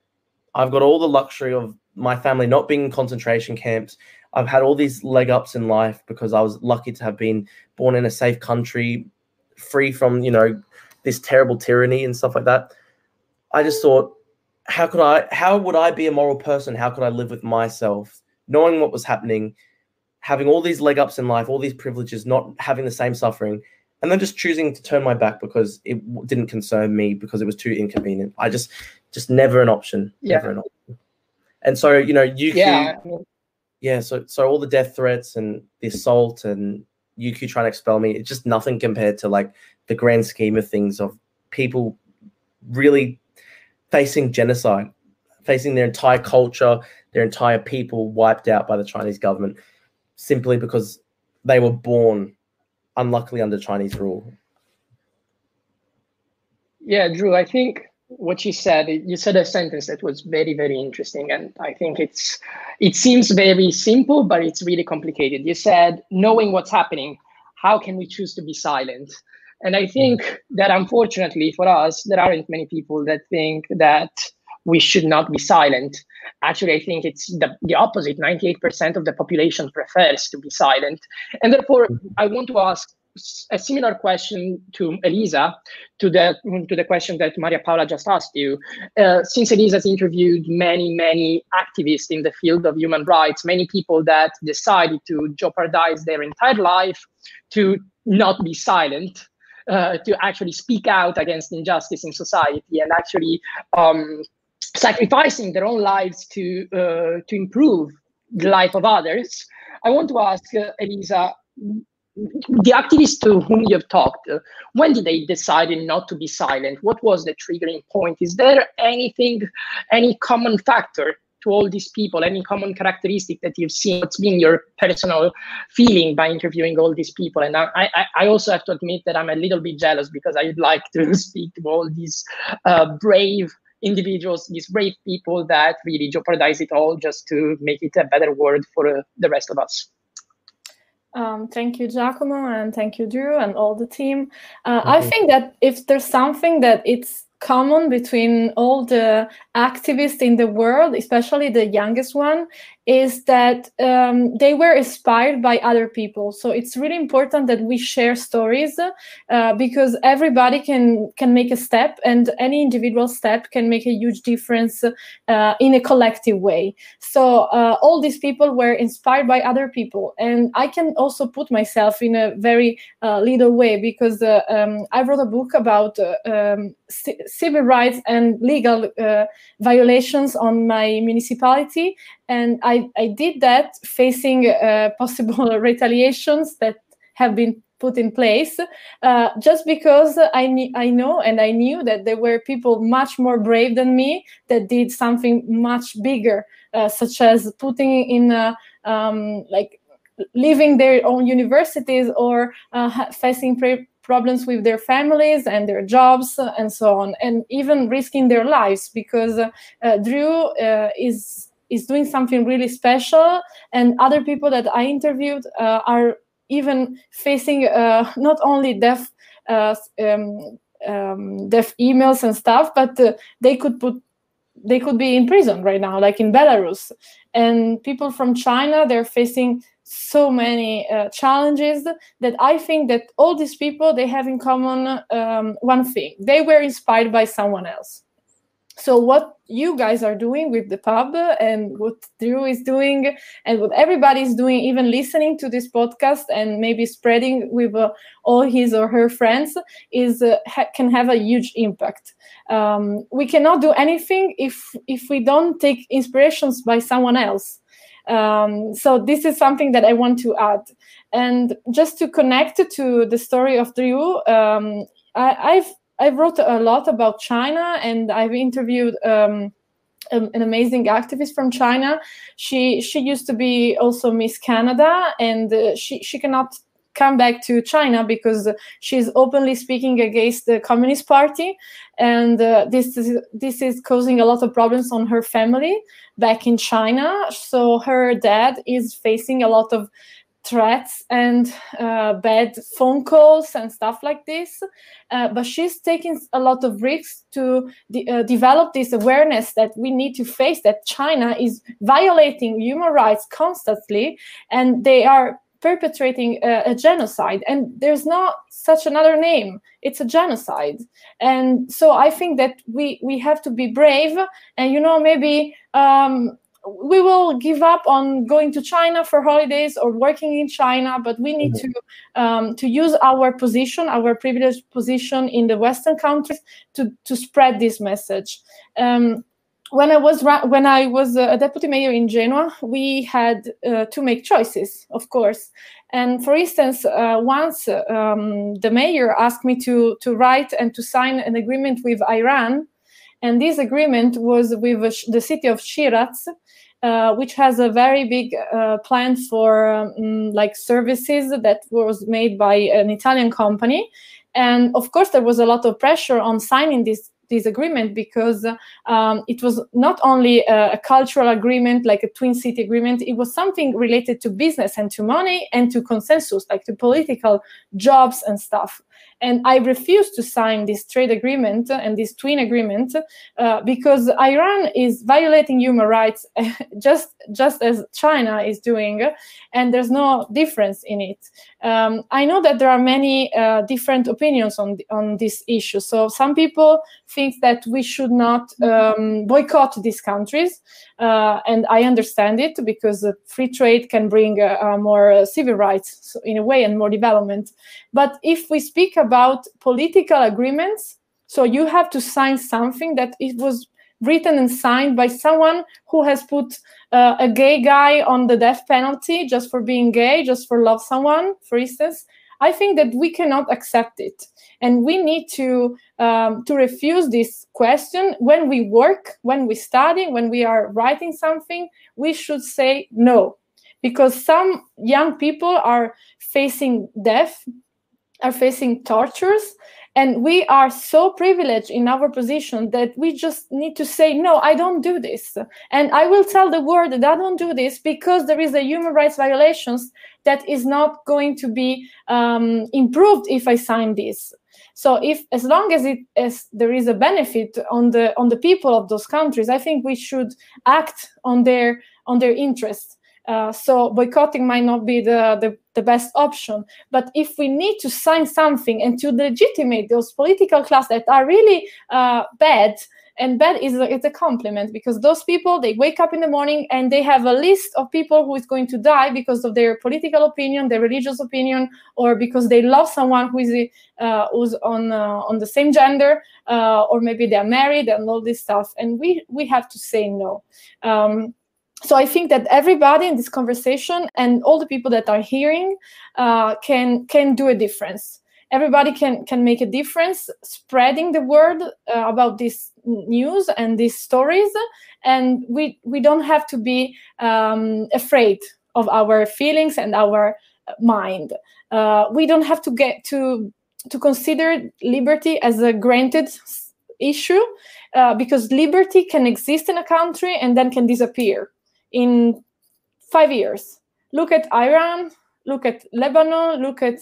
I've got all the luxury of my family not being in concentration camps, I've had all these leg ups in life because I was lucky to have been born in a safe country, free from, you know, this terrible tyranny and stuff like that. I just thought, how could I, how would I be a moral person? How could I live with myself, knowing what was happening, having all these leg ups in life, all these privileges, not having the same suffering, and then just choosing to turn my back because it didn't concern me because it was too inconvenient. I just, just never an option. Yeah. Never an option. And so, you know, you yeah yeah, so so all the death threats and the assault and UQ trying to expel me, it's just nothing compared to like the grand scheme of things of people really facing genocide, facing their entire culture, their entire people wiped out by the Chinese government simply because they were born unluckily under Chinese rule. Yeah, Drew, I think what you said you said a sentence that was very very interesting and i think it's it seems very simple but it's really complicated. You said knowing what's happening how can we choose to be silent? And i think that unfortunately for us there aren't many people that think that we should not be silent. Actually i think it's the, the opposite. 98% of the population prefers to be silent. And therefore i want to ask a similar question to Elisa, to the to the question that Maria Paula just asked you. Uh, since Elisa has interviewed many, many activists in the field of human rights, many people that decided to jeopardize their entire life to not be silent, uh, to actually speak out against injustice in society, and actually um, sacrificing their own lives to uh, to improve the life of others. I want to ask uh, Elisa the activists to whom you've talked, uh, when did they decide not to be silent? What was the triggering point? Is there anything, any common factor to all these people, any common characteristic that you've seen? What's been your personal feeling by interviewing all these people? And I, I, I also have to admit that I'm a little bit jealous because I would like to [laughs] speak to all these uh, brave individuals, these brave people that really jeopardize it all just to make it a better world for uh, the rest of us. Um, thank you, Giacomo, and thank you, Drew, and all the team. Uh, I think that if there's something that it's common between all the activists in the world, especially the youngest one, is that um, they were inspired by other people. So it's really important that we share stories uh, because everybody can can make a step, and any individual step can make a huge difference uh, in a collective way. So uh, all these people were inspired by other people, and I can also put myself in a very uh, little way because uh, um, I wrote a book about uh, um, civil rights and legal violations on my municipality and I, I did that facing uh, possible [laughs] retaliations that have been put in place uh, just because I, I know and I knew that there were people much more brave than me that did something much bigger, uh, such as putting in a, um, like leaving their own universities or uh, facing pre- problems with their families and their jobs and so on, and even risking their lives because uh, Drew uh, is is doing something really special, and other people that I interviewed uh, are even facing uh, [laughs] not only deaf uh, um, um, deaf emails and stuff, but they could put they could be in prison right now, like in Belarus. And people from China, they're facing so many uh, challenges that I think that all these people they have in common um, one thing: they were inspired by someone else. So what you guys are doing with the pub and what Drew is doing and what everybody is doing, even listening to this podcast and maybe spreading with uh, all his or her friends, is uh, ha- can have a huge impact. Um, we cannot do anything if if we don't take inspirations by someone else. Um, so this is something that I want to add. And just to connect to the story of Drew, um, I, I've I wrote a lot about China, and I've interviewed um, an amazing activist from China. She she used to be also Miss Canada, and uh, she she cannot come back to China because she's openly speaking against the Communist Party, and uh, this is this is causing a lot of problems on her family back in China. So her dad is facing a lot of threats and uh, bad phone calls and stuff like this. Uh, but she's taking a lot of risks to de- uh, develop this awareness that we need to face that China is violating human rights constantly and they are perpetrating a, a genocide. And there's not such another name. It's a genocide. And so I think that we, we have to be brave and, you know, maybe. Um, we will give up on going to China for holidays or working in China, but we need mm-hmm. to um, to use our position, our privileged position in the Western countries to to spread this message. Um, when I was when I was a deputy mayor in Genoa, we had uh, to make choices, of course. And for instance, uh, once um, the mayor asked me to to write and to sign an agreement with Iran, and this agreement was with the city of Shiraz, uh, which has a very big uh, plan for um, like services that was made by an Italian company. And of course, there was a lot of pressure on signing this this agreement because um, it was not only a, a, cultural agreement like a twin city agreement it was something related to business and to money and to consensus like to political jobs and stuff and I refused to sign this trade agreement and this twin agreement uh, because Iran is violating human rights [laughs] just just as China is doing, and there's no difference in it. Um, I know that there are many uh, different opinions on on this issue. So some people think that we should not um, boycott these countries, uh, and I understand it because free trade can bring uh, more civil rights in a way and more development. But if we speak about political agreements. So you have to sign something that it was written and signed by someone who has put uh, a gay guy on the death penalty just for being gay, just for love someone, for instance. I think that we cannot accept it, and we need to um, to refuse this question. When we work, when we study, when we are writing something. We should say no, because some young people are facing death are facing tortures and we are so privileged in our position that we just need to say no i don't do this. And i will tell the world that i don't do this because there is a human rights violations that is not going to be um, improved if i sign this so if as long as it as there is a benefit on the on the people of those countries i think we should act on their on their interests uh, so boycotting might not be the, the, the, best option. But if we need to sign something and to legitimate those political class that are really uh, bad, and bad is a, it's a compliment because those people they wake up in the morning and they have a list of people who is going to die because of their political opinion, their religious opinion, or because they love someone who is uh, who's on uh, on the same gender, uh, or maybe they are married and all this stuff. And we we have to say no. Um, so I think that everybody in this conversation and all the people that are hearing uh, can can do a difference. Everybody can can make a difference, spreading the word uh, about this news and these stories, and we we don't have to be um, afraid of our feelings and our mind. Uh, we don't have to get to to consider liberty as a granted issue uh, because liberty can exist in a country and then can disappear in five years. Look at Iran, look at Lebanon, look at,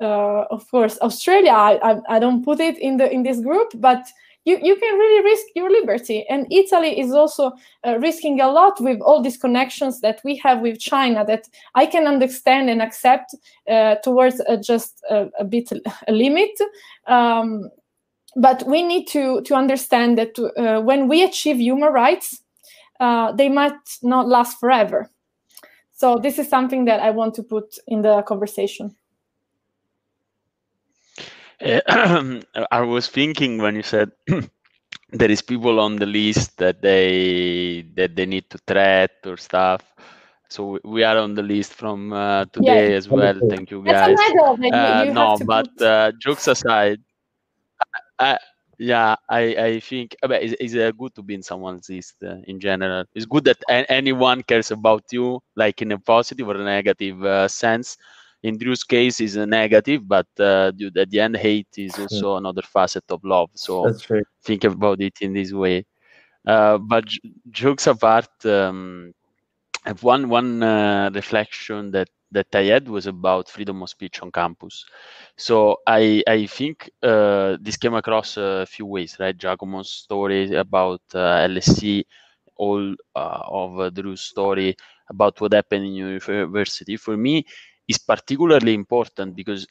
uh, of course, Australia. I, I, I, don't put it in the in this group, but you, you can really risk your liberty. And Italy is also uh, risking a lot with all these connections that we have with China that I can understand and accept uh, towards just a, a, bit a limit. Um, but we need to, to understand that uh, when we achieve human rights, uh, they might not last forever. So this is something that I want to put in the conversation. Uh, [clears throat] I was thinking when you said [clears throat] there is people on the list that they that they need to threat or stuff. So we are on the list from uh, today yes. as well. Thank you guys. Uh, you no, but put... Uh, jokes aside, I, yeah i i think mean, it's, it's uh, good to be in someone's list uh, in general. It's good that a- anyone cares about you like in a positive or a negative uh, sense. In drew's case is a negative but uh, at the end hate is [laughs] also another facet of love so think about it in this way. Uh, but j- jokes apart um, I have one one uh, reflection that that I had was about freedom of speech on campus. So I I think uh, this came across a few ways, right? Giacomo's story about uh, LSE, all uh, of uh, Drew's story about what happened in university. For me, is particularly important because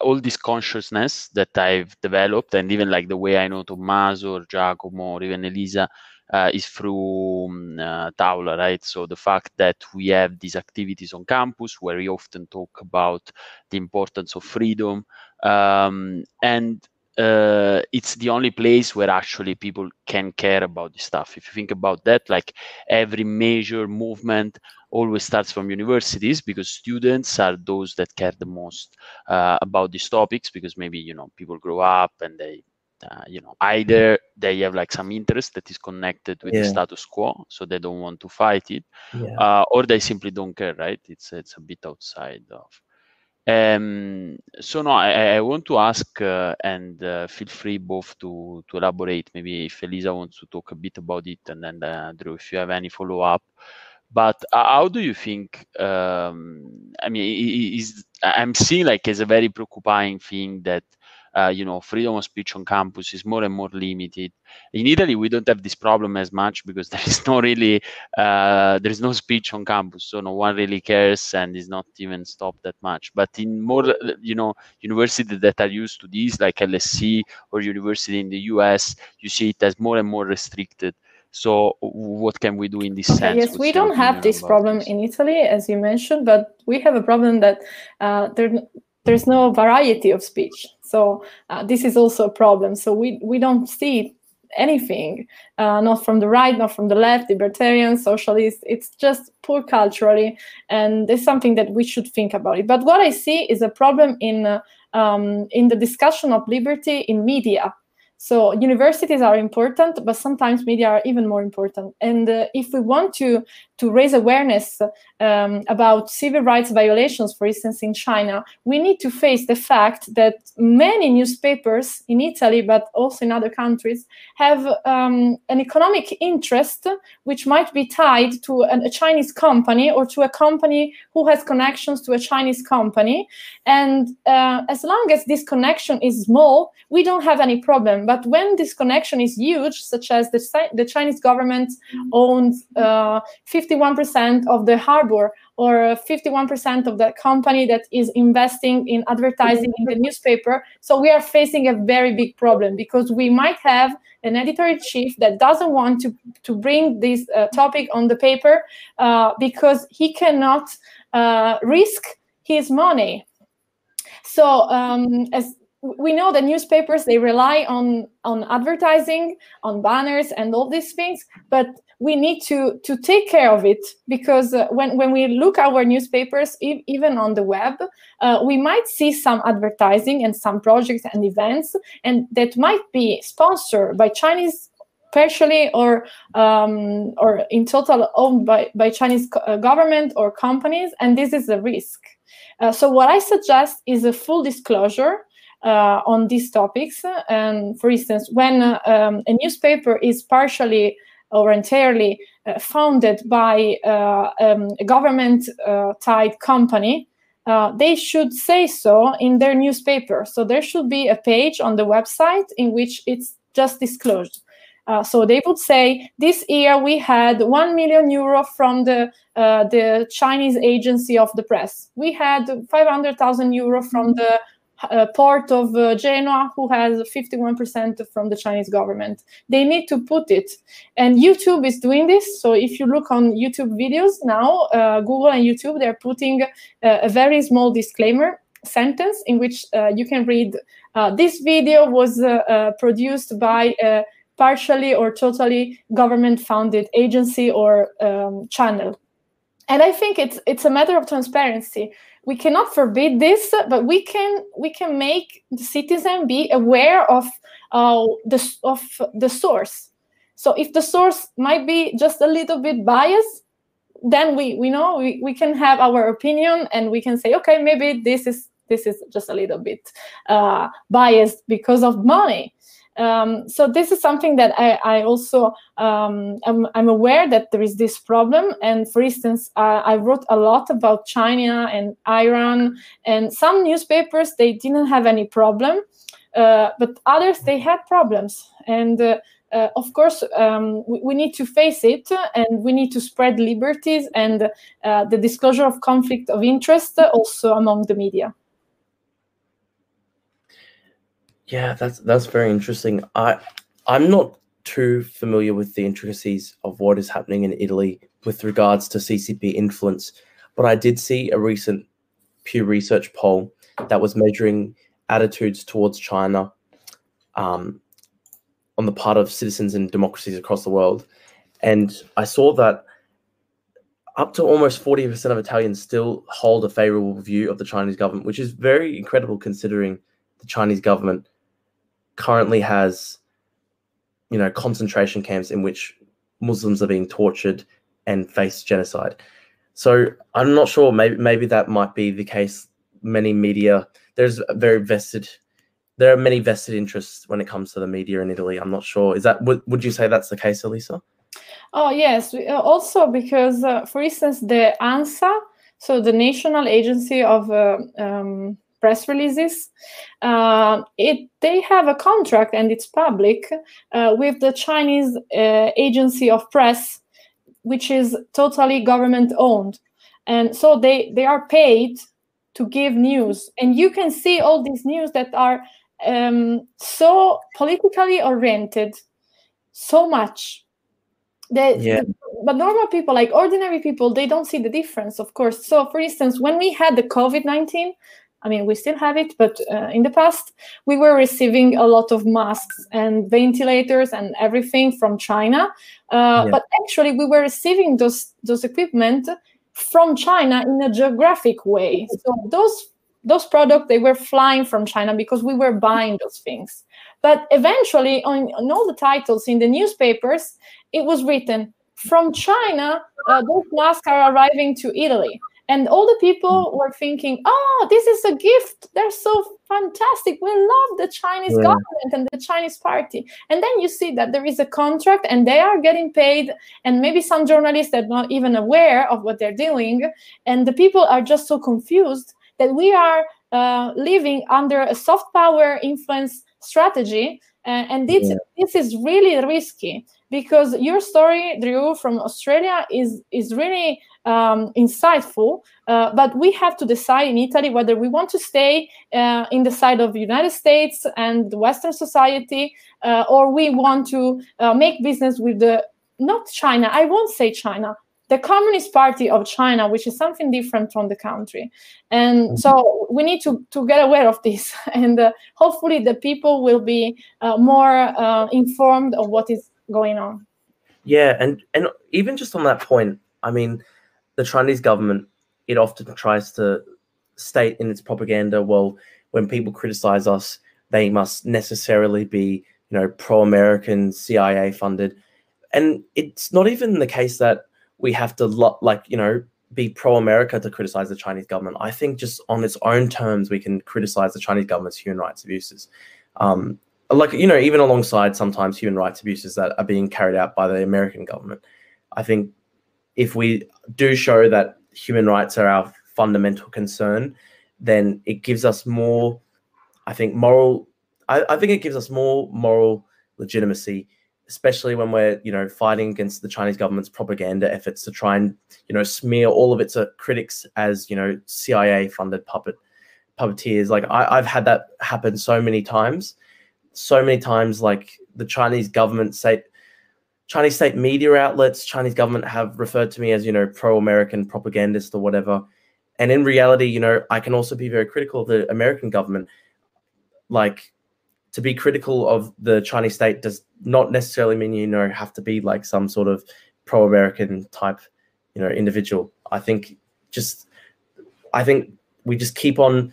all this consciousness that I've developed, and even like the way I know Tommaso or Giacomo or even Elisa, uh, is through um, uh, Taula, right? So the fact that we have these activities on campus where we often talk about the importance of freedom um, and uh, it's the only place where actually people can care about this stuff. If you think about that, like every major movement always starts from universities because students are those that care the most uh, about these topics because maybe you know people grow up and they uh, you know either they have like some interest that is connected with yeah. the status quo so they don't want to fight it yeah. uh, or they simply don't care right it's it's a bit outside of um, so no i, I want to ask uh, and uh, feel free both to to elaborate maybe if elisa wants to talk a bit about it and then uh, drew if you have any follow-up but how do you think um, i mean is i'm seeing like as a very preoccupying thing that uh, you know, freedom of speech on campus is more and more limited. In Italy, we don't have this problem as much because [laughs] there is no really, uh, there is no speech on campus, so no one really cares and is not even stopped that much. But in more, you know, universities that are used to this, like LSE or university in the US, you see it as more and more restricted. So what can we do in this sense? Yes, we don't have this problem this? in Italy, as you mentioned, but we have a problem that uh, there, there's no variety of speech. So uh, this is also a problem. So we, we don't see anything, uh, not from the right, not from the left, libertarian, socialist. It's just poor culturally, and it's something that we should think about it. But what I see is a problem in uh, um, in the discussion of liberty in media. So universities are important, but sometimes media are even more important. And uh, if we want to to raise awareness um, about civil rights violations, for instance, in China, we need to face the fact that many newspapers in Italy, but also in other countries, have um, an economic interest which might be tied to a Chinese company or to a company who has connections to a Chinese company. And uh, as long as this connection is small, we don't have any problem. But when this connection is huge, such as the, the Chinese government owns uh, 50 51% of the harbor or 51% of the company that is investing in advertising in the newspaper. So we are facing a very big problem because we might have an editor in chief that doesn't want to, to bring this uh, topic on the paper uh, because he cannot uh, risk his money. So um, as we know that newspapers they rely on on advertising on banners and all these things but we need to to take care of it because uh, when when we look at our newspapers e- even on the web uh, we might see some advertising and some projects and events and that might be sponsored by chinese partially or um, or in total owned by by chinese uh, government or companies and this is a risk uh, so what i suggest is a full disclosure uh, on these topics. And for instance, when um, a newspaper is partially or entirely uh, founded by uh, um, a government uh, tied company, they should say so in their newspaper. So there should be a page on the website in which it's just disclosed. Uh, so they would say this year we had one million euro from the uh, the Chinese agency of the press. We had five hundred thousand euro from the uh, port of uh, Genoa who has 51% from the Chinese government. They need to put it. And YouTube is doing this. So if you look on YouTube videos now, uh, Google and YouTube, they're putting a very small disclaimer sentence in which uh, you can read uh, this video was uh, produced by a partially or totally government funded agency or um, channel and i think it's it's a matter of transparency we cannot forbid this, but we can we can make the citizen be aware of uh, the of the source. So if the source might be just a little bit biased, then we we know we, we can have our opinion and we can say, okay, maybe this is this is just a little bit uh, biased because of money. Um, so this is something that I, I also um, I'm, I'm, aware that there is this problem. And for instance, uh, I wrote a lot about China and Iran, and some newspapers they didn't have any problem, uh, but others they had problems. And uh, uh of course, um, we, we, need to face it, and we need to spread liberties and uh, the disclosure of conflict of interest also among the media. Yeah, that's that's very interesting. I I'm not too familiar with the intricacies of what is happening in Italy with regards to CCP influence, but I did see a recent Pew Research poll that was measuring attitudes towards China um, on the part of citizens in democracies across the world, and I saw that up to almost 40% of Italians still hold a favorable view of the Chinese government, which is very incredible considering the Chinese government currently has, you know, concentration camps in which Muslims are being tortured and face genocide. So I'm not sure. Maybe maybe that might be the case. Many media there's very vested. There are many vested interests when it comes to the media in Italy. I'm not sure. Is that would would you say that's the case, Elisa? Oh yes. Uh, also because, uh, for instance, the ANSA, so the National Agency of uh, um, press releases. Uh, it they have a contract and it's public uh, with the Chinese uh, agency of press, which is totally government owned, and so they they are paid to give news, and you can see all these news that are um, so politically oriented, so much. That, yeah. but normal people like ordinary people they don't see the difference of course so for instance when we had the covid-19 I mean, we still have it, but uh, in the past, we were receiving a lot of masks and ventilators and everything from China. Uh, yeah. But actually, we were receiving those those equipment from China in a geographic way. So those those products they were flying from China because we were buying those things. But eventually, on, on all the titles in the newspapers, it was written from China. Uh, those masks are arriving to Italy and all the people mm. were thinking oh this is a gift they're so fantastic we love the chinese yeah. government and the chinese party and then you see that there is a contract and they are getting paid and maybe some journalists are not even aware of what they're doing and the people are just so confused that we are uh, living under a soft power influence strategy uh, and this, yeah. this is really risky because your story drew from australia is is really um, insightful. Uh, but we have to decide in Italy whether we want to stay uh, in the side of the United States and the Western society, uh, or we want to uh, make business with the not China. I won't say China. the Communist Party of China, which is something different from the country. And mm-hmm. so we need to, to get aware of this. [laughs] And uh, hopefully the people will be uh, more uh, informed of what is going on. Yeah. And, and even just on that point, I mean, the Chinese government, it often tries to state in its propaganda, well, when people criticize us, they must necessarily be, you know, pro-American, CIA funded, and it's not even the case that we have to lo- like, you know, be pro-America to criticize the Chinese government. I think just on its own terms, we can criticize the Chinese government's human rights abuses. Um, like you know, even alongside sometimes human rights abuses that are being carried out by the American government. I think if we do show that human rights are our fundamental concern, then it gives us more, I think, moral. I, I think it gives us more moral legitimacy, especially when we're, you know, fighting against the Chinese government's propaganda efforts to try and, you know, smear all of its uh, critics as, you know, CIA-funded puppet puppeteers. Like I, I've had that happen so many times, so many times. Like the Chinese government say Chinese state media outlets, Chinese government have referred to me as, you know, pro-American propagandist or whatever. And in reality, you know, I can also be very critical of the American government. Like to be critical of the Chinese state does not necessarily mean you know have to be like some sort of pro-American type, you know, individual. I think just I think we just keep on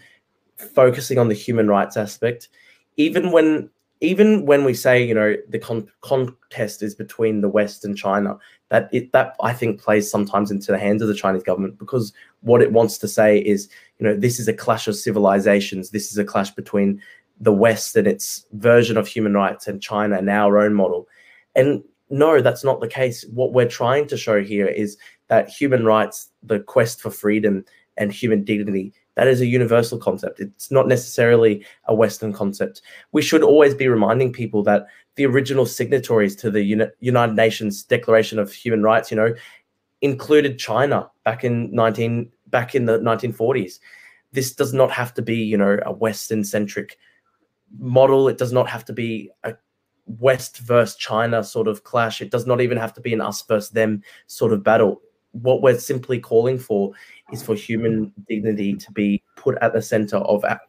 focusing on the human rights aspect, even when even when we say you know the con- contest is between the West and China, that it that I think plays sometimes into the hands of the Chinese government because what it wants to say is you know this is a clash of civilizations. This is a clash between the West and its version of human rights and China and our own model. And no, that's not the case. What we're trying to show here is that human rights, the quest for freedom and human dignity, that is a universal concept. It's not necessarily a Western concept. We should always be reminding people that the original signatories to the Uni- United Nations Declaration of Human Rights, you know, included China back in 19 back in the 1940s. This does not have to be, you know, a Western centric model. It does not have to be a West versus China sort of clash. It does not even have to be an us versus them sort of battle what we're simply calling for is for human dignity to be put at the center of our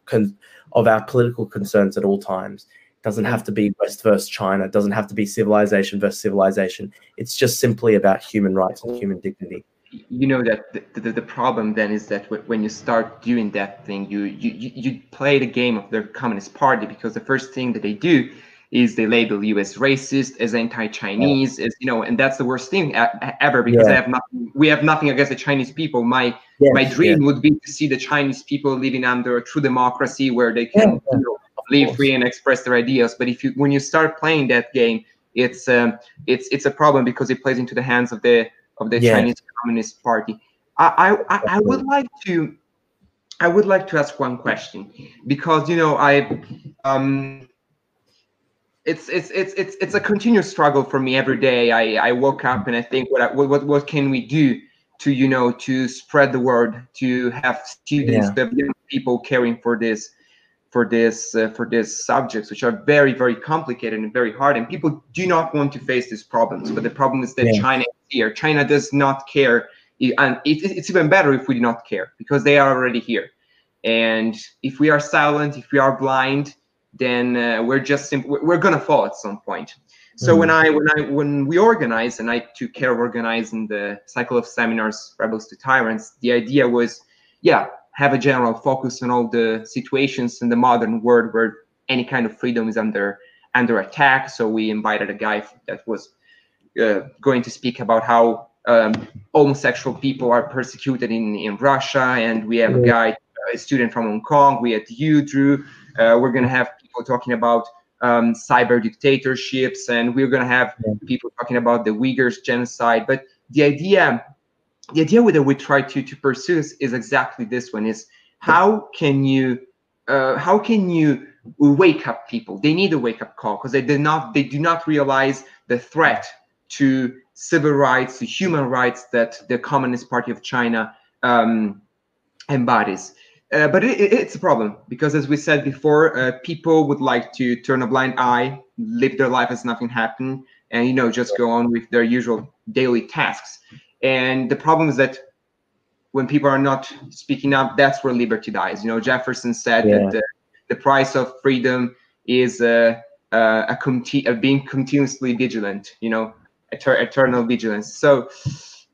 of our political concerns at all times. It doesn't have to be West versus China. It doesn't have to be civilization versus civilization. It's just simply about human rights and human dignity. You know that the, the, the problem then is that when you start doing that thing, you, you you play the game of the Communist Party because the first thing that they do is they label you as racist, as anti-Chinese, as you know, and that's the worst thing ever because yeah. I have nothing. We have nothing against the Chinese people. My yes, my dream would be to see the Chinese people living under a true democracy where they can yeah, you know, live free and express their ideas. But if you when you start playing that game, it's um, it's it's a problem because it plays into the hands of the of the Chinese Communist Party. I, I I would like to I would like to ask one question because you know I um it's it's it's it's it's a continuous struggle for me every day. I I woke up and I think what what what can we do to you know to spread the word to have students, yeah. young people caring for this for this uh, for these subjects which are very very complicated and very hard and people do not want to face these problems but the problem is that yeah. china is here china does not care and it, it's even better if we do not care because they are already here and if we are silent if we are blind then uh, we're just we're gonna fall at some point. So mm. when I when I when we organized and I took care of organizing the cycle of seminars, Rebels to Tyrants, the idea was, yeah, have a general focus on all the situations in the modern world where any kind of freedom is under under attack. So we invited a guy that was uh, going to speak about how um, homosexual people are persecuted in in Russia, and we have a guy, a student from Hong Kong. We had you, Drew. Uh, we're going to have people talking about um, cyber dictatorships, and we're going to have people talking about the Uyghurs genocide. But the idea, the idea that we try to to pursue is, is exactly this one: is how can you, uh, how can you wake up people? They need a wake up call because they did not, they do not realize the threat to civil rights, to human rights that the Communist Party of China um, embodies. Uh, but it, it, it's a problem because, as we said before, uh, people would like to turn a blind eye, live their life as nothing happened, and you know just go on with their usual daily tasks. And the problem is that when people are not speaking up, that's where liberty dies. You know, Jefferson said yeah. that the, the price of freedom is uh, uh, a, conti- a being continuously vigilant. You know, etern- eternal vigilance. So.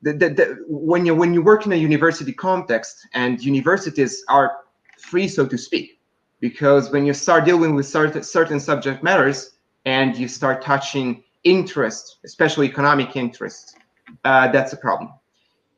The, the, the, when you when you work in a university context and universities are free so to speak because when you start dealing with certain, certain subject matters and you start touching interest especially economic interest uh, that's a problem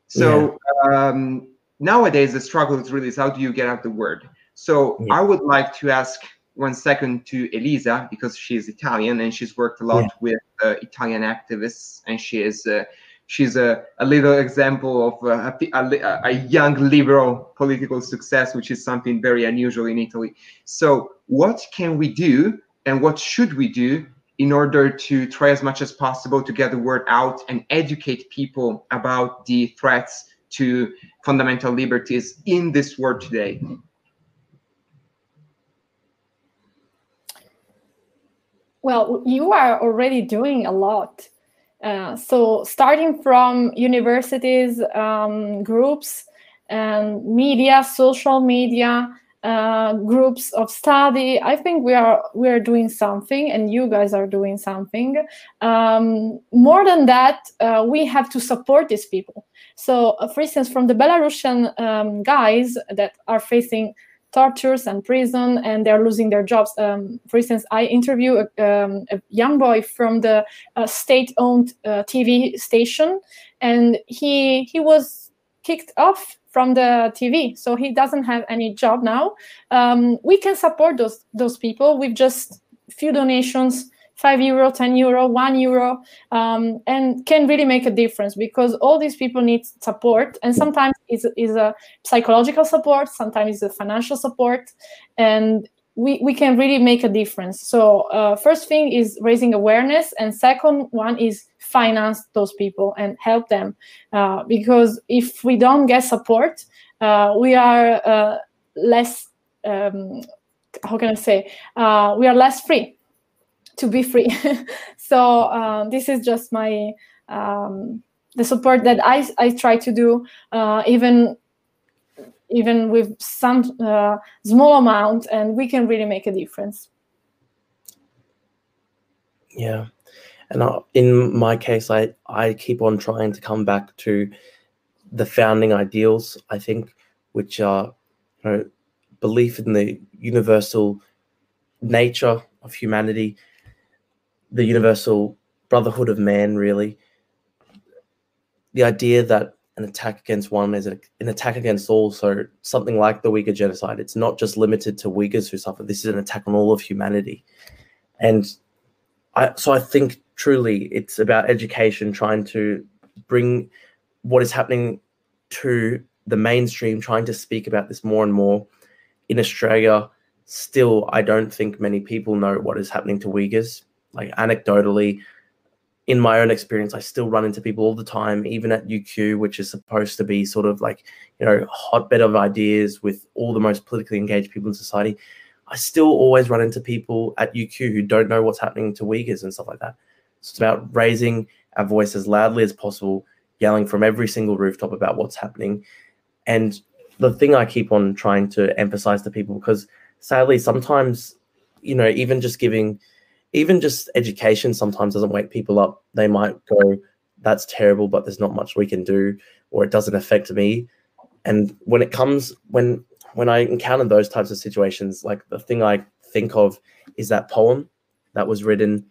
so yeah. um, nowadays the struggle is really is how do you get out the word so yeah. i would like to ask one second to elisa because she's italian and she's worked a lot yeah. with uh, italian activists and she is uh, she's a, a little example of a, a, a, young liberal political success, which is something very unusual in Italy. So, what can we do and what should we do in order to try as much as possible to get the word out and educate people about the threats to fundamental liberties in this world today? Well, you are already doing a lot uh, so starting from universities, um, groups, and media, social media, uh, groups of study. I think we are we are doing something, and you guys are doing something. Um, more than that, uh, we have to support these people. So, uh, for instance, from the Belarusian um, guys that are facing tortures and prison and they're losing their jobs. Um, for instance i interview a, um, a young boy from the uh, state-owned uh, tv station and he he was kicked off from the tv so he doesn't have any job now. Um, we can support those those people. With just few donations 5 euro 10 euro 1 euro um, and can really make a difference because all these people need support and sometimes it's, is a psychological support sometimes it's a financial support and we, we can really make a difference. So uh, first thing is raising awareness and second one is finance those people and help them uh, because if we don't get support uh, we are uh, less um, how can i say? Uh, we are less free to be free. [laughs] so uh, this is just my um, the support that I I try to do uh, even even with some uh, small amount, and we can really make a difference. Yeah, and uh, in my case, I I keep on trying to come back to the founding ideals. I think, which are you know belief in the universal nature of humanity the universal brotherhood of man, really. The idea that an attack against one is an attack against all. So something like the Uyghur genocide, it's not just limited to Uyghurs who suffer. This is an attack on all of humanity. And I, so I think truly it's about education, trying to bring what is happening to the mainstream, trying to speak about this more and more. In Australia, still, I don't think many people know what is happening to Uyghurs like anecdotally in my own experience, I still run into people all the time, even at UQ, which is supposed to be sort of like, you know, hotbed of ideas with all the most politically engaged people in society. I still always run into people at UQ who don't know what's happening to Uyghurs and stuff like that. So it's about raising our voice as loudly as possible, yelling from every single rooftop about what's happening. And the thing I keep on trying to emphasize to people, because sadly, sometimes, you know, even just giving even just education sometimes doesn't wake people up. They might go, that's terrible, but there's not much we can do, or it doesn't affect me. And when it comes, when when I encounter those types of situations, like the thing I think of is that poem that was written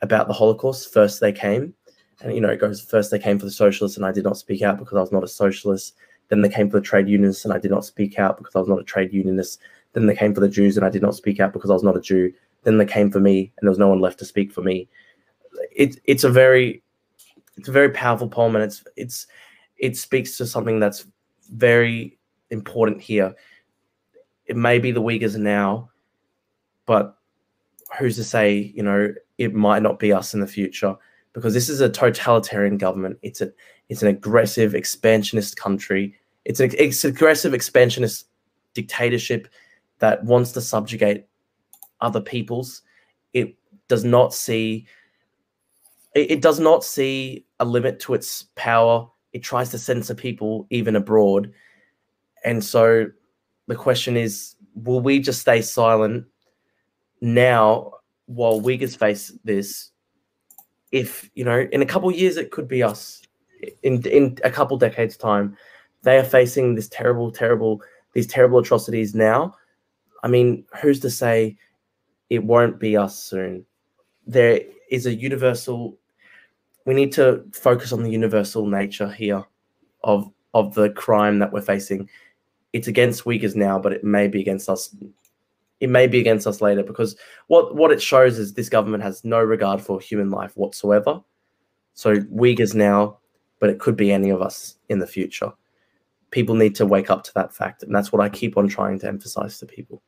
about the Holocaust. First they came, and you know it goes first they came for the socialists, and I did not speak out because I was not a socialist. Then they came for the trade unionists, and I did not speak out because I was not a trade unionist. Then they came for the Jews, and I did not speak out because I was not a Jew. Then they came for me, and there was no one left to speak for me. It, it's a very it's a very powerful poem, and it's it's it speaks to something that's very important here. It may be the Uyghurs now, but who's to say? You know, it might not be us in the future because this is a totalitarian government. It's a it's an aggressive expansionist country. It's an it's aggressive expansionist dictatorship that wants to subjugate other people's. It does not see it, it does not see a limit to its power it tries to censor people even abroad. And so the question is will we just stay silent now while Uyghurs face this? If, you know, in a couple years, it could be us. In, in a couple decades' time, they are facing this terrible, terrible, these terrible atrocities now. I mean, who's to say it won't be us soon? There is a universal we need to focus on the universal nature here of of the crime that we're facing. It's against Uyghurs now, but it may be against us. It may be against us later because what what it shows is this government has no regard for human life whatsoever. So Uyghurs now, but it could be any of us in the future. People need to wake up to that fact, and that's what I keep on trying to emphasize to people.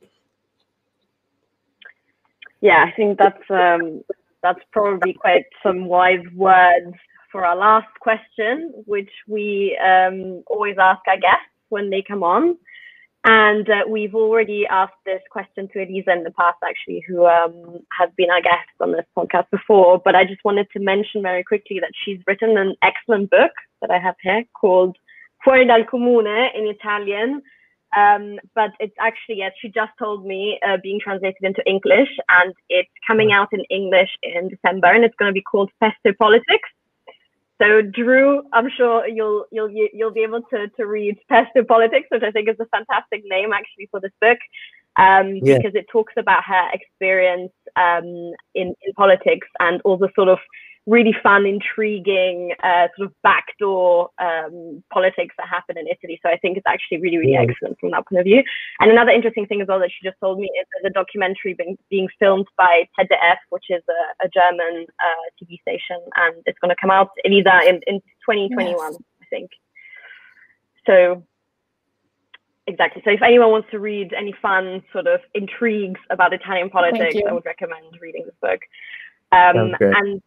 Yeah, I think that's um, that's probably quite some wise words for our last question, which we um, always ask our guests when they come on. And uh, we've already asked this question to Elisa in the past, actually, who um, has been our guest on this podcast before. But I just wanted to mention very quickly that she's written an excellent book that I have here called Fuori dal Comune in Italian, um, but it's actually, yes, she just told me uh, being translated into English and it's coming out in English in December and it's going to be called Pesto Politics. So Drew, I'm sure you'll you'll you'll be able to to read Pesto Politics, which I think is a fantastic name actually for this book, um, yeah. because it talks about her experience um, in in politics and all the sort of really fun, intriguing uh, sort of backdoor um, politics that happen in Italy. So I think it's actually really, really yeah. excellent from that point of view. And another interesting thing as well that she just told me is there's a documentary being, being filmed by ZDF, which is a, a German uh, TV station, and it's going to come out either in, in 2021, yes. I think. So exactly. So if anyone wants to read any fun sort of intrigues about Italian politics, I would recommend reading this book. Um, and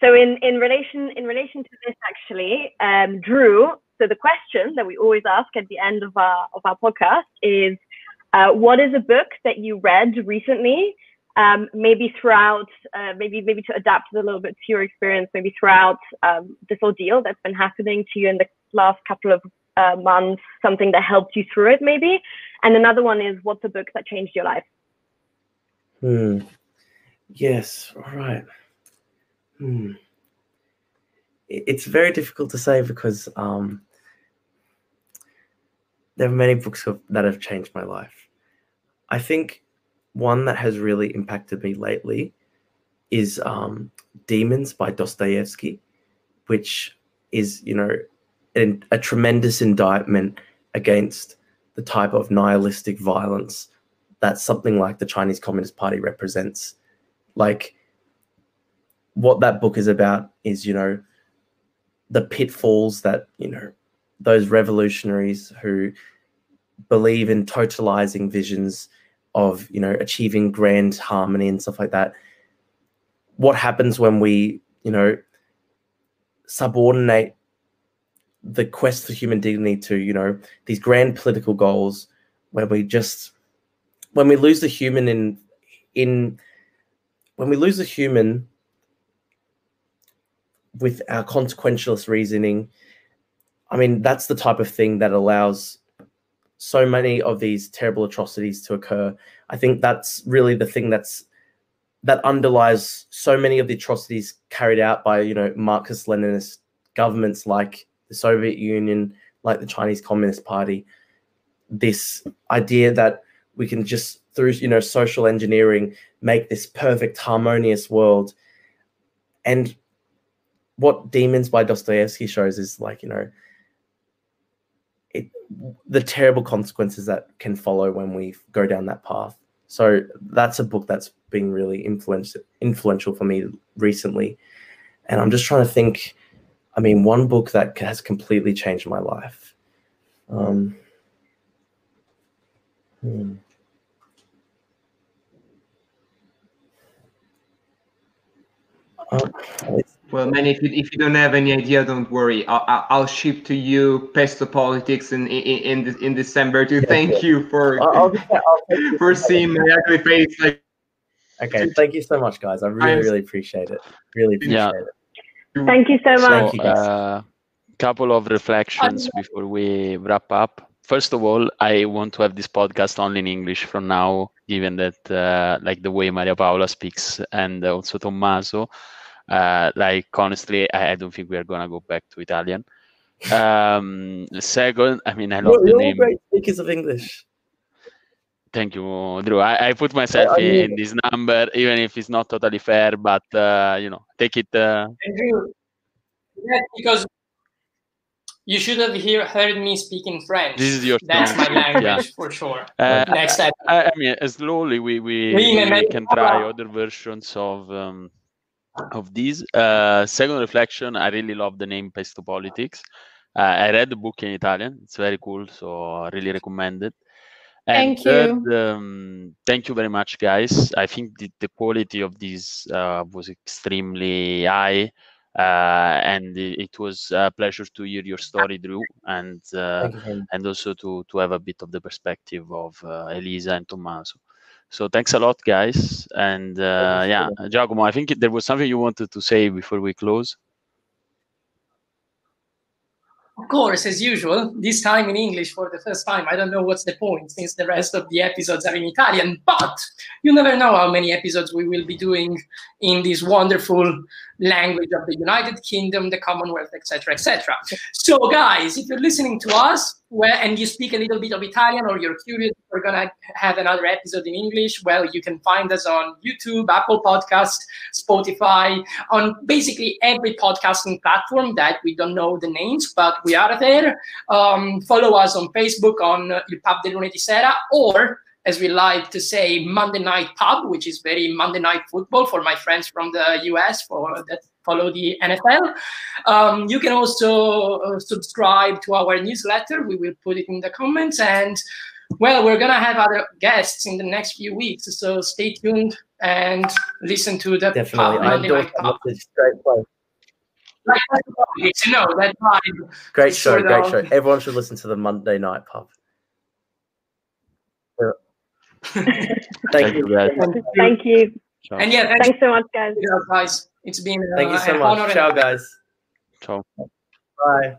so in, in relation in relation to this, actually, um, Drew. So the question that we always ask at the end of our of our podcast is, uh, what is a book that you read recently? Um, maybe throughout, uh, maybe maybe to adapt it a little bit to your experience, maybe throughout um, this ordeal that's been happening to you in the last couple of uh, months, something that helped you through it, maybe. And another one is, what's a book that changed your life? Hmm. Yes. All right. Hmm. It's very difficult to say because um, there are many books that have changed my life. I think one that has really impacted me lately is um, Demons by Dostoevsky, which is, you know, an, a tremendous indictment against the type of nihilistic violence that something like the Chinese Communist Party represents. Like, what that book is about is, you know, the pitfalls that, you know, those revolutionaries who believe in totalizing visions of, you know, achieving grand harmony and stuff like that. What happens when we, you know, subordinate the quest for human dignity to, you know, these grand political goals when we just when we lose the human in in when we lose the human with our consequentialist reasoning, I mean, that's the type of thing that allows so many of these terrible atrocities to occur. I think that's really the thing that's that underlies so many of the atrocities carried out by you know Marxist Leninist governments like the Soviet Union, like the Chinese Communist Party. This idea that we can just through you know social engineering make this perfect harmonious world and what Demons by Dostoevsky shows is like, you know, it the terrible consequences that can follow when we go down that path. So that's a book that's been really influential influential for me recently. And I'm just trying to think, I mean, one book that has completely changed my life. Um, hmm. Uh, well, man, if you, if you don't have any idea, don't worry. I'll, I'll ship to you Pesto Politics in in in, in December to thank you for I'll, I'll [laughs] for seeing my ugly face. Like, okay, thank you so much, guys. I really really appreciate it. Really appreciate yeah. it. Thank you so much. So, uh, couple of reflections before we wrap up. First of all, I want to have this podcast only in English from now, given that uh, like the way Maria Paola speaks and also Tommaso. Uh, like honestly, I, I, don't think we are gonna go back to Italian. Um, second, I mean, I love you're the name. great speakers of English. Thank you, Drew. I, I put myself I mean, in this number, even if it's not totally fair, but uh, you know, take it. Uh... Drew, yeah, because you should have hear, heard me speaking French. This is your That's my language yeah. for sure. Uh, Next time. I, I, mean, slowly we we, we, we can try other versions of um, of these. Uh, second reflection, I really love the name Pesto Politics. Uh, I read the book in Italian. It's very cool, so I really recommend it. And thank third, you. Um, thank you very much, guys. I think the, the quality of this uh, was extremely high. Uh, and it, was a pleasure to hear your story, Drew, and uh, and also to to have a bit of the perspective of uh, Elisa and Tommaso. So thanks a lot, guys, and uh, yeah, Giacomo, I think there was something you wanted to say before we close. Of course, as usual, this time in English for the first time. I don't know what's the point since the rest of the episodes are in Italian, but you never know how many episodes we will be doing in this wonderful language of the United Kingdom, the Commonwealth, etc., etc. So, guys, if you're listening to us where, and you speak a little bit of Italian or you're curious, we're gonna have another episode in English. Well, you can find us on YouTube, Apple Podcast, Spotify, on basically every podcasting platform that we don't know the names, but we are there. Um, follow us on Facebook on uh, Il Pub del Lunedì Sera or as we like to say, Monday Night Pub, which is very Monday Night Football for my friends from the US for that follow the NFL. Um, you can also uh, subscribe to our newsletter. We will put it in the comments. And well, we're gonna have other guests in the next few weeks, so stay tuned and listen to the Definitely. Pub, Monday Night Pub. Great play. Like, know, that vibe. Great show, great show. Everyone should listen to the Monday Night Pub. [laughs] Thank, you. Guys. Thank you. And yeah, thanks, thanks so much, guys. guys. It's been uh, thank you so much. Ciao, guys. Ciao. Bye.